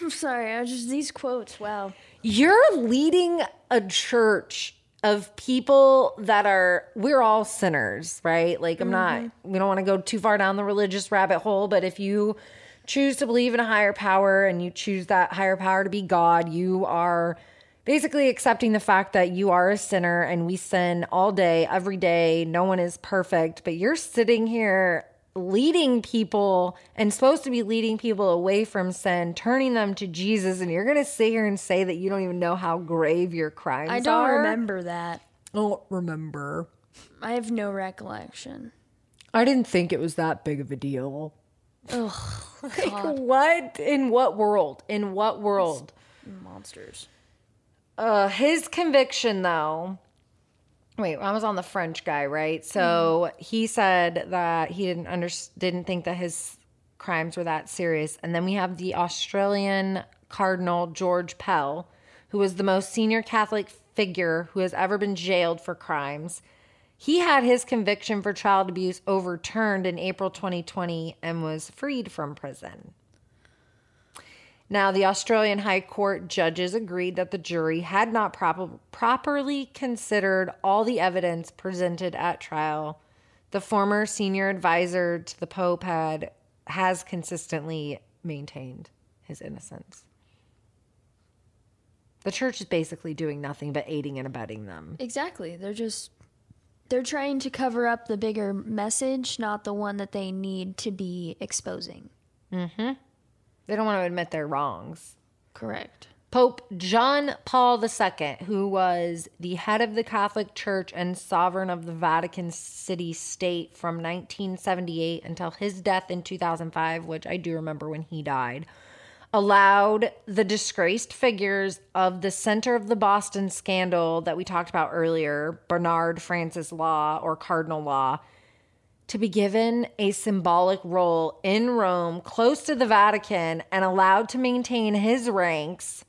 I'm sorry. I just these quotes. Wow. You're leading a church of people that are we're all sinners, right? Like I'm not mm-hmm. we don't want to go too far down the religious rabbit hole, but if you choose to believe in a higher power and you choose that higher power to be God, you are basically accepting the fact that you are a sinner and we sin all day, every day. No one is perfect, but you're sitting here leading people and supposed to be leading people away from sin, turning them to Jesus, and you're going to sit here and say that you don't even know how grave your crimes are. I don't are? remember that. I don't remember. I have no recollection. I didn't think it was that big of a deal. Ugh, Like, what? In what world? In what world? monsters. Uh, his conviction, though. Wait, I was on the French guy, right? So mm-hmm. he said that he didn't under didn't think that his crimes were that serious, and then we have the Australian Cardinal George Pell, who was the most senior Catholic figure who has ever been jailed for crimes. He had his conviction for child abuse overturned in April 2020 and was freed from prison. Now, the Australian High Court judges agreed that the jury had not proper, properly considered all the evidence presented at trial. The former senior advisor to the Pope had has consistently maintained his innocence. The church is basically doing nothing but aiding and abetting them. Exactly. They're just they're trying to cover up the bigger message, not the one that they need to be exposing. Mm-hmm. They don't want to admit their wrongs. Correct. Pope John Paul II, who was the head of the Catholic Church and sovereign of the Vatican City State from 1978 until his death in 2005, which I do remember when he died, allowed the disgraced figures of the center of the Boston scandal that we talked about earlier, Bernard Francis Law or Cardinal Law, to be given a symbolic role in Rome, close to the Vatican, and allowed to maintain his ranks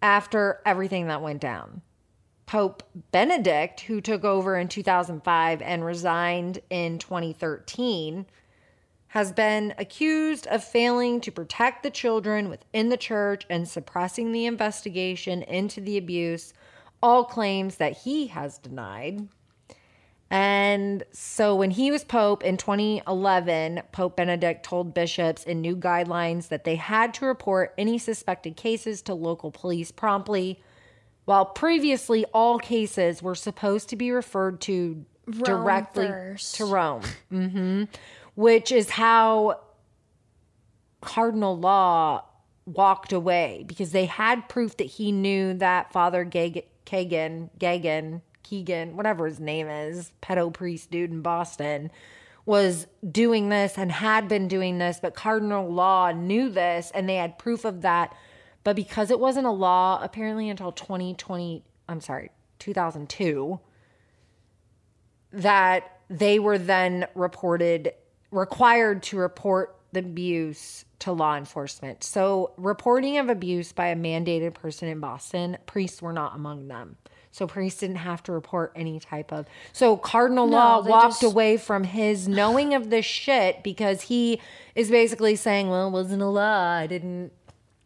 after everything that went down. Pope Benedict, who took over in 2005 and resigned in 2013, has been accused of failing to protect the children within the church and suppressing the investigation into the abuse, all claims that he has denied. And so when he was Pope in 2011, Pope Benedict told bishops in new guidelines that they had to report any suspected cases to local police promptly, while previously all cases were supposed to be referred to directly first. to Rome. hmm Which is how Cardinal Law walked away because they had proof that he knew that Father Gag- Kagan, Gagan, Keegan, whatever his name is, pedo priest dude in Boston, was doing this and had been doing this, but Cardinal Law knew this and they had proof of that. But because it wasn't a law, apparently until 2020, I'm sorry, 2002, that they were then reported required to report the abuse to law enforcement. So, reporting of abuse by a mandated person in Boston, priests were not among them. So priests didn't have to report any type of. So Cardinal Law walked just- away from his knowing of this shit because he is basically saying, "Well, it wasn't a law. I didn't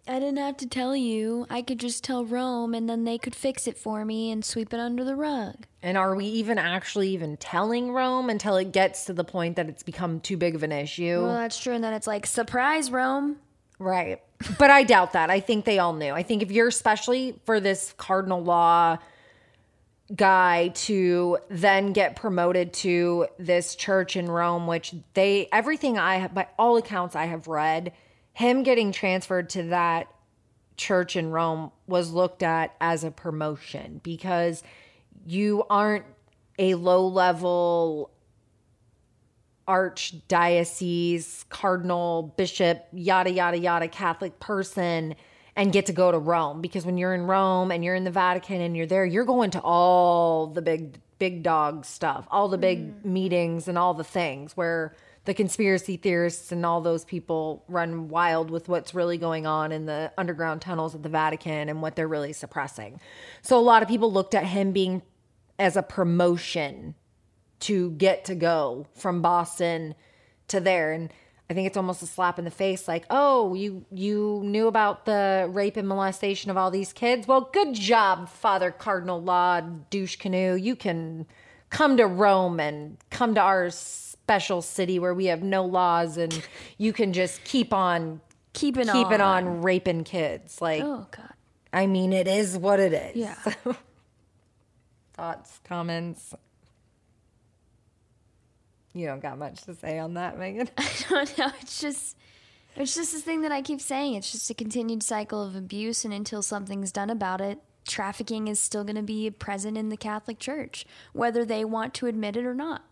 I didn't have to tell you. I could just tell Rome and then they could fix it for me and sweep it under the rug. And are we even actually even telling Rome until it gets to the point that it's become too big of an issue? Well, that's true. And then it's like, surprise, Rome. right. But I doubt that. I think they all knew. I think if you're especially for this cardinal law guy to then get promoted to this church in Rome, which they everything I have by all accounts I have read, him getting transferred to that church in Rome was looked at as a promotion because you aren't a low level archdiocese, cardinal, bishop, yada, yada, yada, Catholic person and get to go to Rome. Because when you're in Rome and you're in the Vatican and you're there, you're going to all the big, big dog stuff, all the big mm-hmm. meetings and all the things where the conspiracy theorists and all those people run wild with what's really going on in the underground tunnels of the Vatican and what they're really suppressing. So a lot of people looked at him being as a promotion to get to go from Boston to there and I think it's almost a slap in the face like, "Oh, you you knew about the rape and molestation of all these kids? Well, good job, Father Cardinal Law douche canoe. You can come to Rome and come to our special city where we have no laws and you can just keep on Keeping keeping on. on raping kids. Like Oh God. I mean, it is what it is. Yeah. Thoughts, comments. You don't got much to say on that, Megan. I don't know. It's just, it's just this thing that I keep saying. It's just a continued cycle of abuse, and until something's done about it, trafficking is still going to be present in the Catholic Church, whether they want to admit it or not.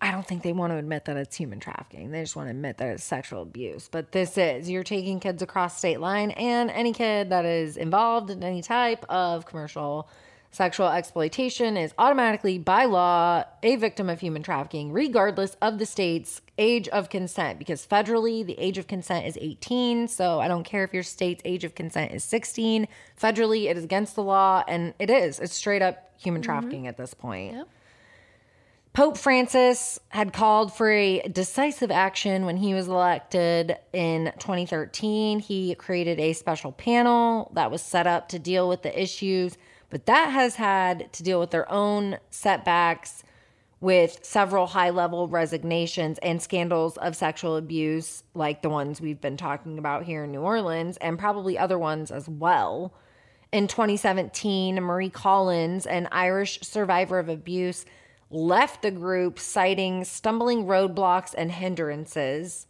I don't think they want to admit that it's human trafficking. They just want to admit that it's sexual abuse. But this is you're taking kids across state line, and any kid that is involved in any type of commercial sexual exploitation is automatically, by law, a victim of human trafficking, regardless of the state's age of consent. Because federally, the age of consent is 18. So I don't care if your state's age of consent is 16. Federally, it is against the law, and it is. It's straight up human mm-hmm. trafficking at this point. Yep. Pope Francis had called for a decisive action when he was elected in 2013. He created a special panel that was set up to deal with the issues, but that has had to deal with their own setbacks with several high level resignations and scandals of sexual abuse, like the ones we've been talking about here in New Orleans, and probably other ones as well. In 2017, Marie Collins, an Irish survivor of abuse, left the group citing stumbling roadblocks and hindrances.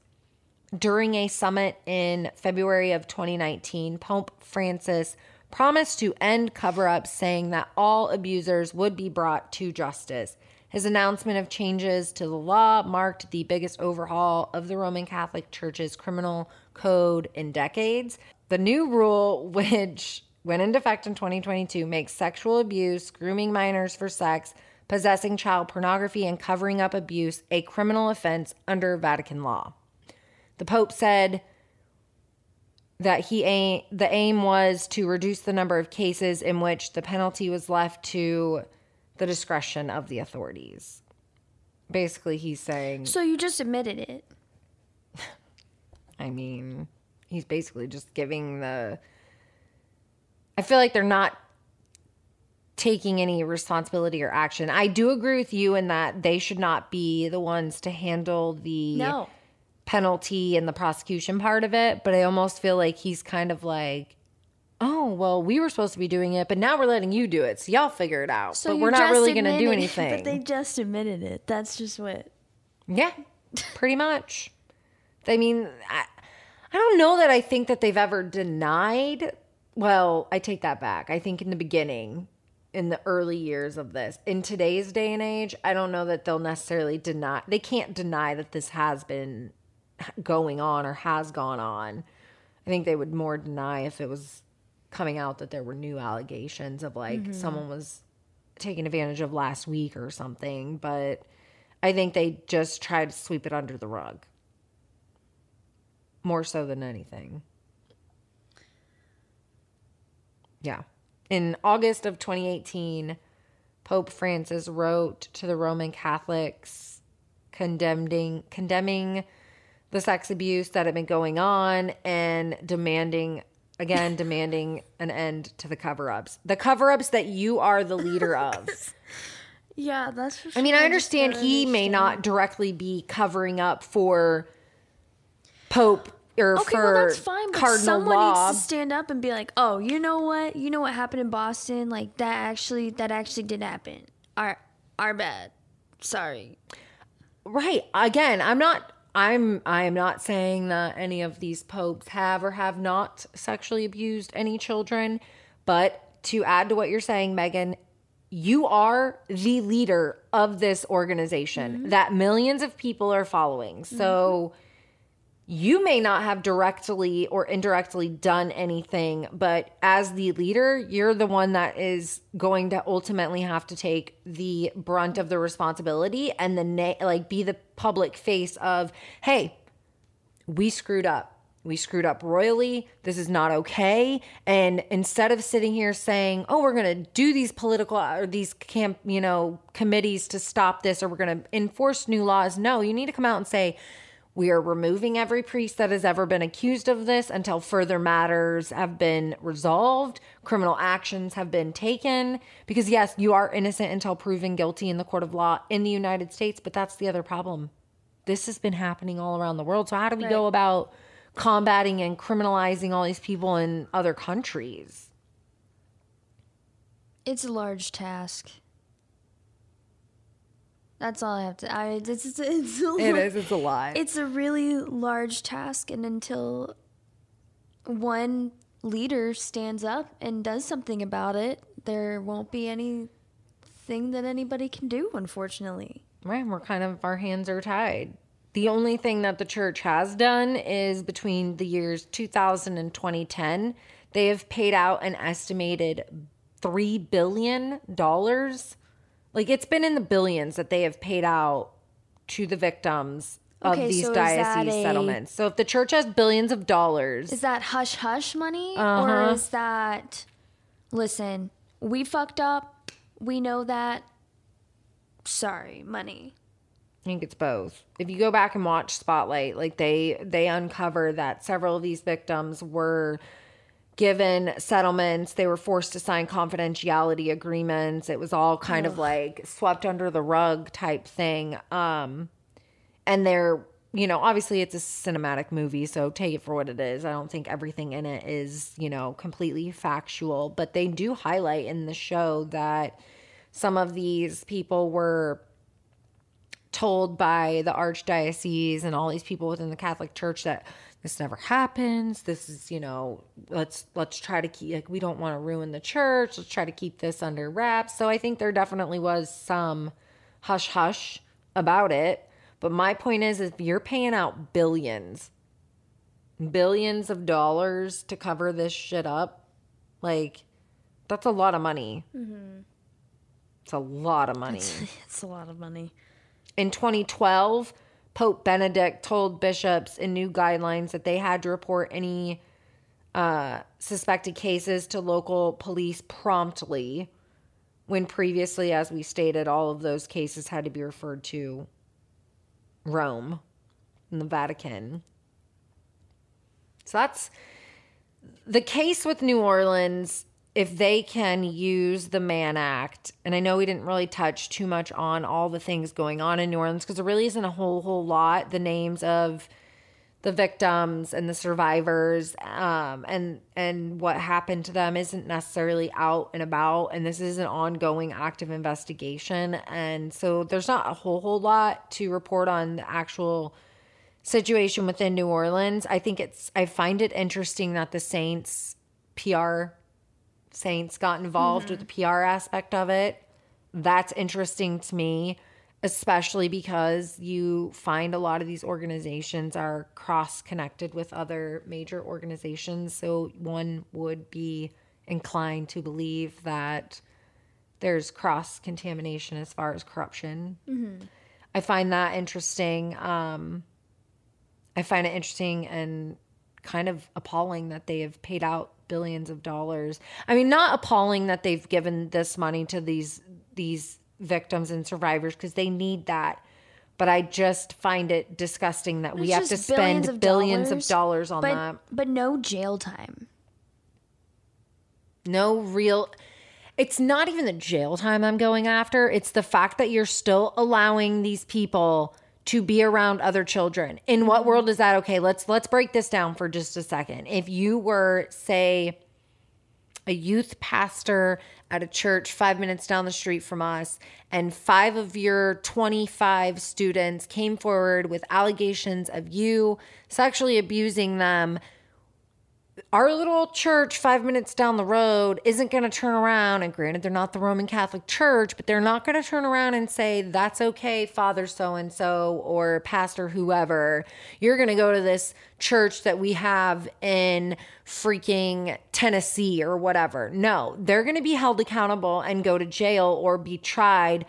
During a summit in February of 2019, Pope Francis promised to end cover ups, saying that all abusers would be brought to justice. His announcement of changes to the law marked the biggest overhaul of the Roman Catholic Church's criminal code in decades. The new rule, which went into effect in 2022, makes sexual abuse, grooming minors for sex, possessing child pornography, and covering up abuse a criminal offense under Vatican law. The Pope said that he aim, the aim was to reduce the number of cases in which the penalty was left to the discretion of the authorities. Basically, he's saying, So you just admitted it. I mean, he's basically just giving the. I feel like they're not taking any responsibility or action. I do agree with you in that they should not be the ones to handle the No. Penalty and the prosecution part of it, but I almost feel like he's kind of like, oh, well, we were supposed to be doing it, but now we're letting you do it. So y'all figure it out. So but we're not really going to do anything. But they just admitted it. That's just what. Yeah, pretty much. I mean, I, I don't know that I think that they've ever denied. Well, I take that back. I think in the beginning, in the early years of this, in today's day and age, I don't know that they'll necessarily deny. They can't deny that this has been going on or has gone on. I think they would more deny if it was coming out that there were new allegations of like mm-hmm. someone was taking advantage of last week or something. But I think they just try to sweep it under the rug more so than anything. Yeah. In August of 2018, Pope Francis wrote to the Roman Catholics condemning condemning the sex abuse that had been going on and demanding again demanding an end to the cover-ups. The cover-ups that you are the leader of. Yeah, that's for I mean, I understand he may not directly be covering up for Pope or Okay, for well that's fine, but Cardinal someone Law. needs to stand up and be like, "Oh, you know what? You know what happened in Boston? Like that actually, that actually did happen. Our, our bad. Sorry. Right. Again, I'm not I'm I am not saying that any of these popes have or have not sexually abused any children, but to add to what you're saying, Megan, you are the leader of this organization mm-hmm. that millions of people are following. So mm-hmm. You may not have directly or indirectly done anything, but as the leader, you're the one that is going to ultimately have to take the brunt of the responsibility and the na- like be the public face of, "Hey, we screwed up. We screwed up royally. This is not okay." And instead of sitting here saying, "Oh, we're going to do these political uh, or these camp, you know, committees to stop this or we're going to enforce new laws." No, you need to come out and say, we are removing every priest that has ever been accused of this until further matters have been resolved, criminal actions have been taken. Because, yes, you are innocent until proven guilty in the court of law in the United States, but that's the other problem. This has been happening all around the world. So, how do we go about combating and criminalizing all these people in other countries? It's a large task. That's all I have to. I it's it's, it's a It is, it's a lot. It's a really large task, and until one leader stands up and does something about it, there won't be anything that anybody can do. Unfortunately, Right, we're kind of our hands are tied. The only thing that the church has done is between the years 2000 and 2010, they have paid out an estimated 3 billion dollars. Like it's been in the billions that they have paid out to the victims of Okay, these so is that diocese a- settlements. So if the church has billions of dollars, is that hush hush money, or Uh-huh. is that listen? We fucked up. We know that. Sorry, money. I think it's both. If you go back and watch Spotlight, like they they uncover that several of these victims were given settlements. They were forced to sign confidentiality agreements. It was all kind of like swept under the rug type thing. Um and they're you know, obviously it's a cinematic movie, so take it for what it is. I don't think everything in it is, you know, completely factual, but they do highlight in the show that some of these people were told by the archdiocese and all these people within the Catholic Church that this never happens. This is, you know, let's let's try to keep like we don't want to ruin the church. Let's try to keep this under wraps. So I think there definitely was some hush hush about it. But my point is if you're paying out billions billions of dollars to cover this shit up, like that's a lot of money. Mm-hmm. It's a lot of money. It's a lot of money. In 2012, Pope Benedict told bishops in new guidelines that they had to report any uh, suspected cases to local police promptly, when previously, as we stated, all of those cases had to be referred to Rome and the Vatican. So that's the case with New Orleans. If they can use the Mann Act, and I know we didn't really touch too much on all the things going on in New Orleans because there really isn't a whole whole lot. The names of the victims and the survivors um, and and what happened to them isn't necessarily out and about and this is an ongoing active investigation and so there's not a whole whole lot to report on the actual situation within New Orleans. I think it's I find it interesting that the Saints PR Saints got involved with the PR aspect of it. That's interesting to me, especially because you find a lot of these organizations are cross connected with other major organizations. So one would be inclined to believe that there's cross contamination as far as corruption. I find that interesting. Um, I find it interesting and kind of appalling that they have paid out billions of dollars. I mean, not appalling that they've given this money to these these victims and survivors because they need that. But I just find it disgusting that we It's have to just billions spend of billions dollars, of dollars on but that. but no jail time. No real. It's not even the jail time I'm going after. It's the fact that you're still allowing these people to be around other children. In what world is that okay? Let's let's break this down for just a second. If you were say a youth pastor at a church 5 minutes down the street from us and 5 of your 25 students came forward with allegations of you sexually abusing them our little church five minutes down the road isn't going to turn around. And granted, they're not the Roman Catholic Church, but they're not going to turn around and say, that's okay, Father so and so or Pastor whoever. You're going to go to this church that we have in freaking Tennessee or whatever. No, they're going to be held accountable and go to jail or be tried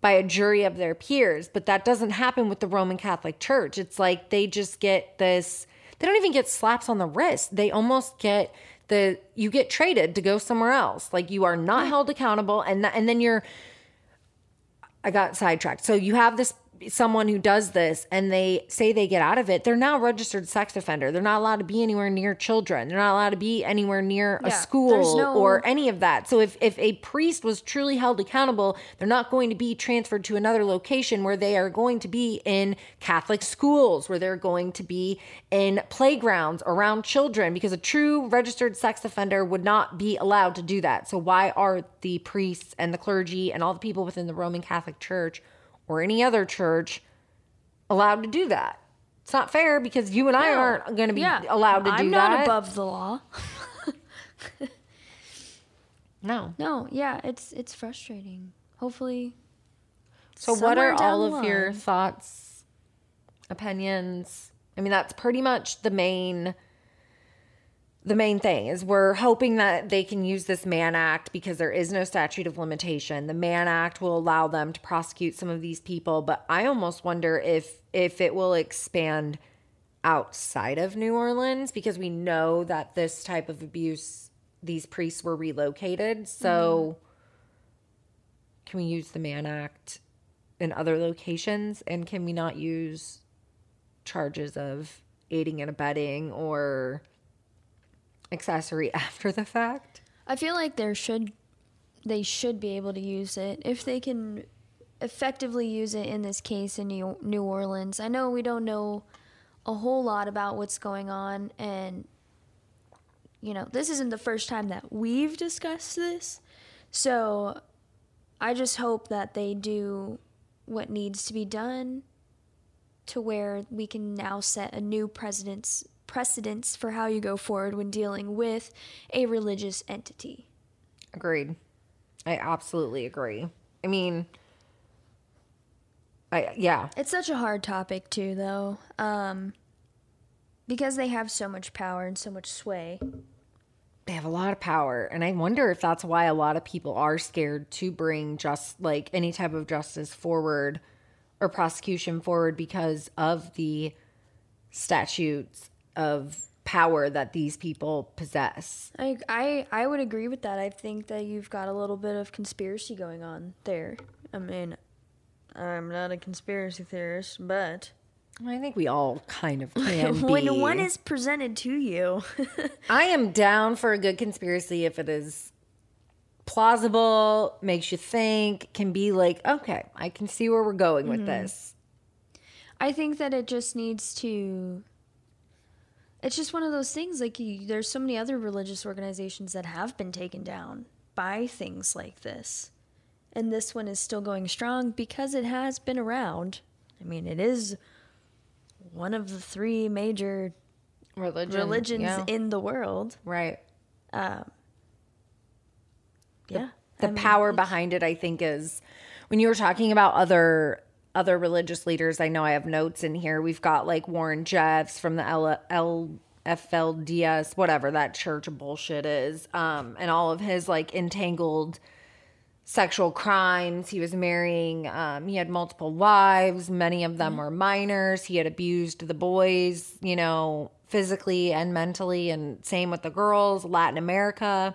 by a jury of their peers. But that doesn't happen with the Roman Catholic Church. It's like they just get this they don't even get slaps on the wrist. They almost get the you get traded to go somewhere else. Like you are not mm. held accountable and and then you're I got sidetracked. So you have this someone who does this and they say they get out of it, they're now a registered sex offender. They're not allowed to be anywhere near children. They're not allowed to be anywhere near a Yeah, there's school no- or any of that. So if if a priest was truly held accountable, they're not going to be transferred to another location where they are going to be in Catholic schools, where they're going to be in playgrounds around children because a true registered sex offender would not be allowed to do that. So why are the priests and the clergy and all the people within the Roman Catholic Church or any other church allowed to do that? It's not fair because you and I aren't going to be Yeah, allowed to do that. I'm not above the law. No. No, yeah, it's it's frustrating. Hopefully, So, what are all of your thoughts, opinions? I mean, that's pretty much the main. The main thing is we're hoping that they can use this Mann Act because there is no statute of limitation. The Mann Act will allow them to prosecute some of these people, but I almost wonder if if it will expand outside of New Orleans because we know that this type of abuse these priests were relocated. So can we use the Mann Act in other locations? And can we not use charges of aiding and abetting or accessory after the fact? I feel like there should they should be able to use it if they can effectively use it in this case in New, New Orleans. I know we don't know a whole lot about what's going on and you know, this isn't the first time that we've discussed this. So I just hope that they do what needs to be done to where we can now set a new precedence precedence for how you go forward when dealing with a religious entity. Agreed. I absolutely agree. I mean, I yeah, It's such a hard topic too though. Um because they have so much power and so much sway. they have a lot of power and i wonder if that's why a lot of people are scared to bring just like any type of justice forward or prosecution forward because of the statutes of power that these people possess I I I would agree with that. I think that you've got a little bit of conspiracy going on there. I mean, I'm not a conspiracy theorist, but i think we all kind of can be when one is presented to you, i am down for a good conspiracy if it is plausible makes you think can be like okay i can see where we're going with mm-hmm. this I think that it just needs to. It's just one of those things. Like you, there's so many other religious organizations that have been taken down by things like this, and this one is still going strong because it has been around. I mean, it is one of the three major religion religions yeah. in the world. right um, Yeah, the power behind it i think is when you were talking about other other religious leaders i know i have notes in here. We've got like warren jeffs from the L- L- flds whatever that church bullshit is um and all of his like entangled sexual crimes. He was marrying um he had multiple wives. Many of them were minors. He had abused the boys you know physically and mentally and same with the girls latin america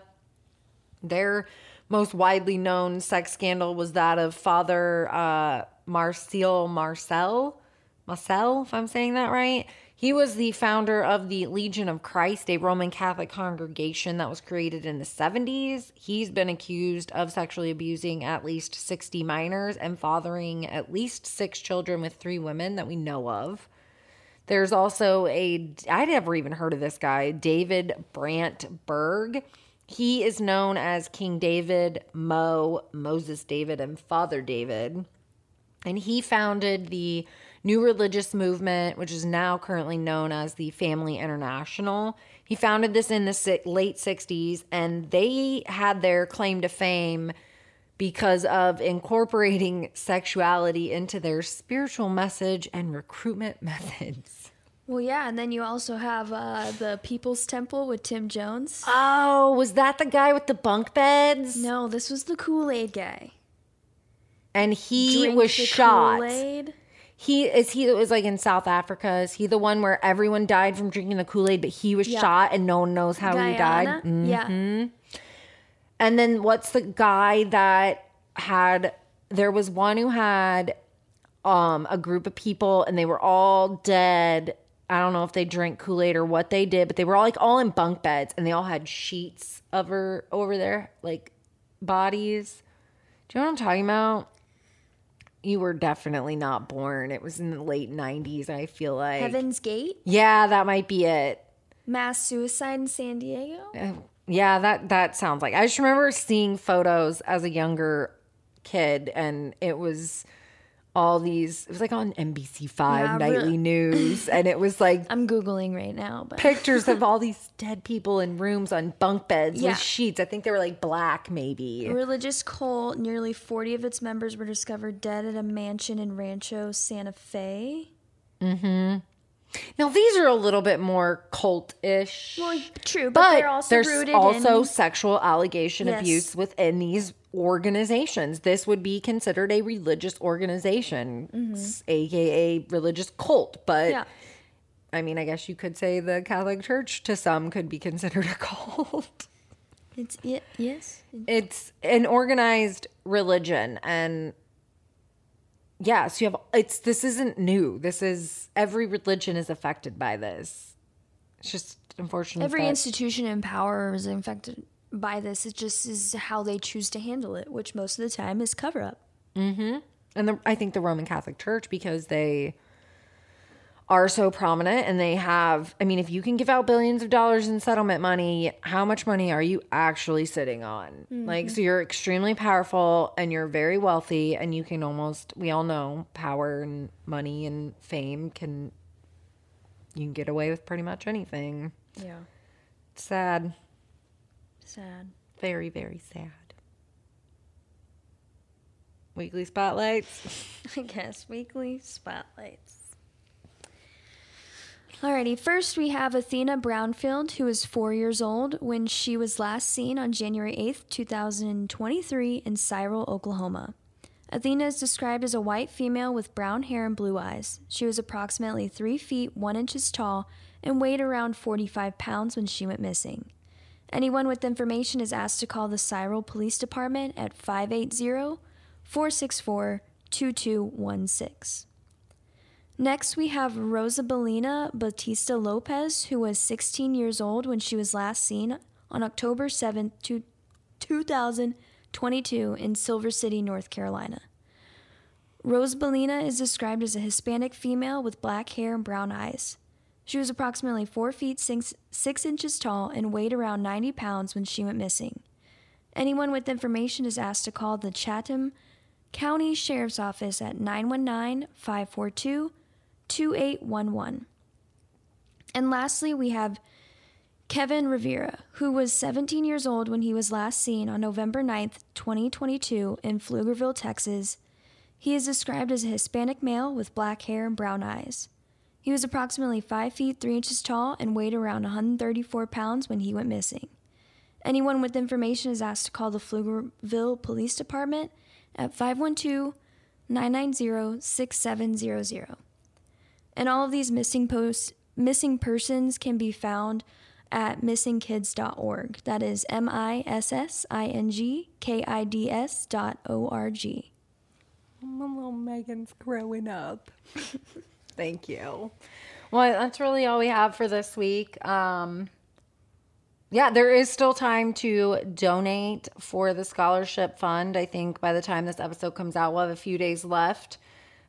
their most widely known sex scandal was that of Father uh, Marcel Marcel, Marcel, if I'm saying that right. He was the founder of the Legion of Christ, a Roman Catholic congregation that was created in the 70s. He's been accused of sexually abusing at least 60 minors and fathering at least six children with three women that we know of. There's also a, I'd never even heard of this guy, David Brandt Berg. He is known as King David, Mo, Moses David, and Father David. And he founded the new religious movement, which is now currently known as the Family International. He founded this in the late 60s, and they had their claim to fame because of incorporating sexuality into their spiritual message and recruitment methods. Well, yeah, and then you also have uh, the People's Temple with Jim Jones. Oh, was that the guy with the bunk beds? No, this was the Kool Aid guy. And he Drink was shot. Kool-Aid. He is he that was like in South Africa. Is he the one where everyone died from drinking the Kool Aid, but he was Yeah. shot and no one knows how he died? Mm. Yeah. And then what's the guy that had? There was one who had um a group of people and they were all dead. I don't know if they drank Kool Aid or what they did, but they were all like all in bunk beds and they all had sheets over over their like bodies. Do you know what I'm talking about? You were definitely not born. It was in the late 90s, I feel like. Heaven's Gate, Yeah, that might be it. mass suicide in San Diego. Uh, yeah, that that sounds like. I just remember seeing photos as a younger kid and it was all these it was like on NBC 5 Yeah, nightly really. news and it was like I'm googling right now, but pictures of all these dead people in rooms on bunk beds Yeah. with sheets. I think they were like black maybe. A religious cult, nearly 40 of its members were discovered dead at a mansion in Rancho Santa Fe. Mhm now these are a little bit more cult-ish. Well, true, but, but they're also there's also in. sexual allegation Yes. abuse within these organizations. This would be considered a religious organization, s- aka religious cult. But Mm-hmm. Yeah. I mean, I guess you could say the Catholic Church to some could be considered a cult. It's, yeah, yes. It's an organized religion, and yes, you have. It's this isn't new. This is every religion is affected by this. It's just unfortunate. Every institution in power is infected by this. It just is how they choose to handle it, which most of the time is cover up. Mm-hmm. and the, I think the Roman Catholic Church because they are so prominent and they have I mean if you can give out billions of dollars in settlement money how much money are you actually sitting on mm-hmm. like so you're extremely powerful and you're very wealthy and you can almost we all know power and money and fame can you can get away with pretty much anything Yeah. it's sad Sad. very very sad weekly spotlights I guess weekly spotlights. Alrighty, first we have Athena Brownfield, who is four years old when she was last seen on January 8th, 2023, in Cyril, Oklahoma. Athena is described as a white female with brown hair and blue eyes. She was approximately 3 feet 1 inches tall and weighed around 45 pounds when she went missing. Anyone with information is asked to call the Cyril Police Department at 580 464 2216. Next, we have Rosabelina Batista Lopez, who was 16 years old when she was last seen on October 7th, two- 2022, in Siler City, North Carolina. Rosabelina is described as a Hispanic female with black hair and brown eyes. She was approximately 4 feet 6, 6 inches tall and weighed around 90 pounds when she went missing. Anyone with information is asked to call the Chatham County Sheriff's Office at 919 542 2811. And lastly, we have Kevin Rivera, who was 17 years old when he was last seen on November 9th, 2022, in Pflugerville, Texas. He is described as a Hispanic male with black hair and brown eyes. He was approximately 5 feet 3 inches tall and weighed around 134 pounds when he went missing. Anyone with information is asked to call the Pflugerville Police Department at 512 990 6700. And all of these missing posts, missing persons can be found at missingkids.org. That is M I S S I N G K I D S dot O R G. My little Megan's growing up. Thank you. Well, that's really all we have for this week. Um, yeah, there is still time to donate for the scholarship fund. I think by the time this episode comes out, we'll have a few days left.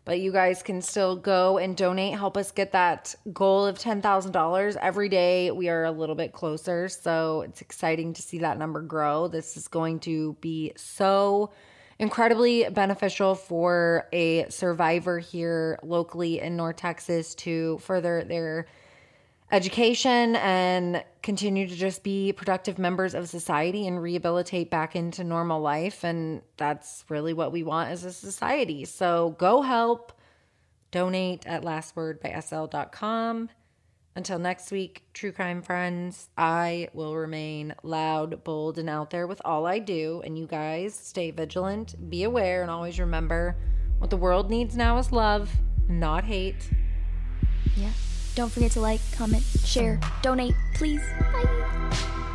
But you guys can still go and donate, help us get that goal of $10,000. Every day we are a little bit closer. So it's exciting to see that number grow. This is going to be so incredibly beneficial for a survivor here locally in North Texas to further their education and continue to just be productive members of society and rehabilitate back into normal life. And that's really what we want as a society. So go help. Donate at lastwordbysl.com. Until next week, true crime friends, I will remain loud, bold, and out there with all I do. And you guys stay vigilant, be aware, and always remember what the world needs now is love, not hate. Yeah. Don't forget to like, comment, share, donate, please. Bye.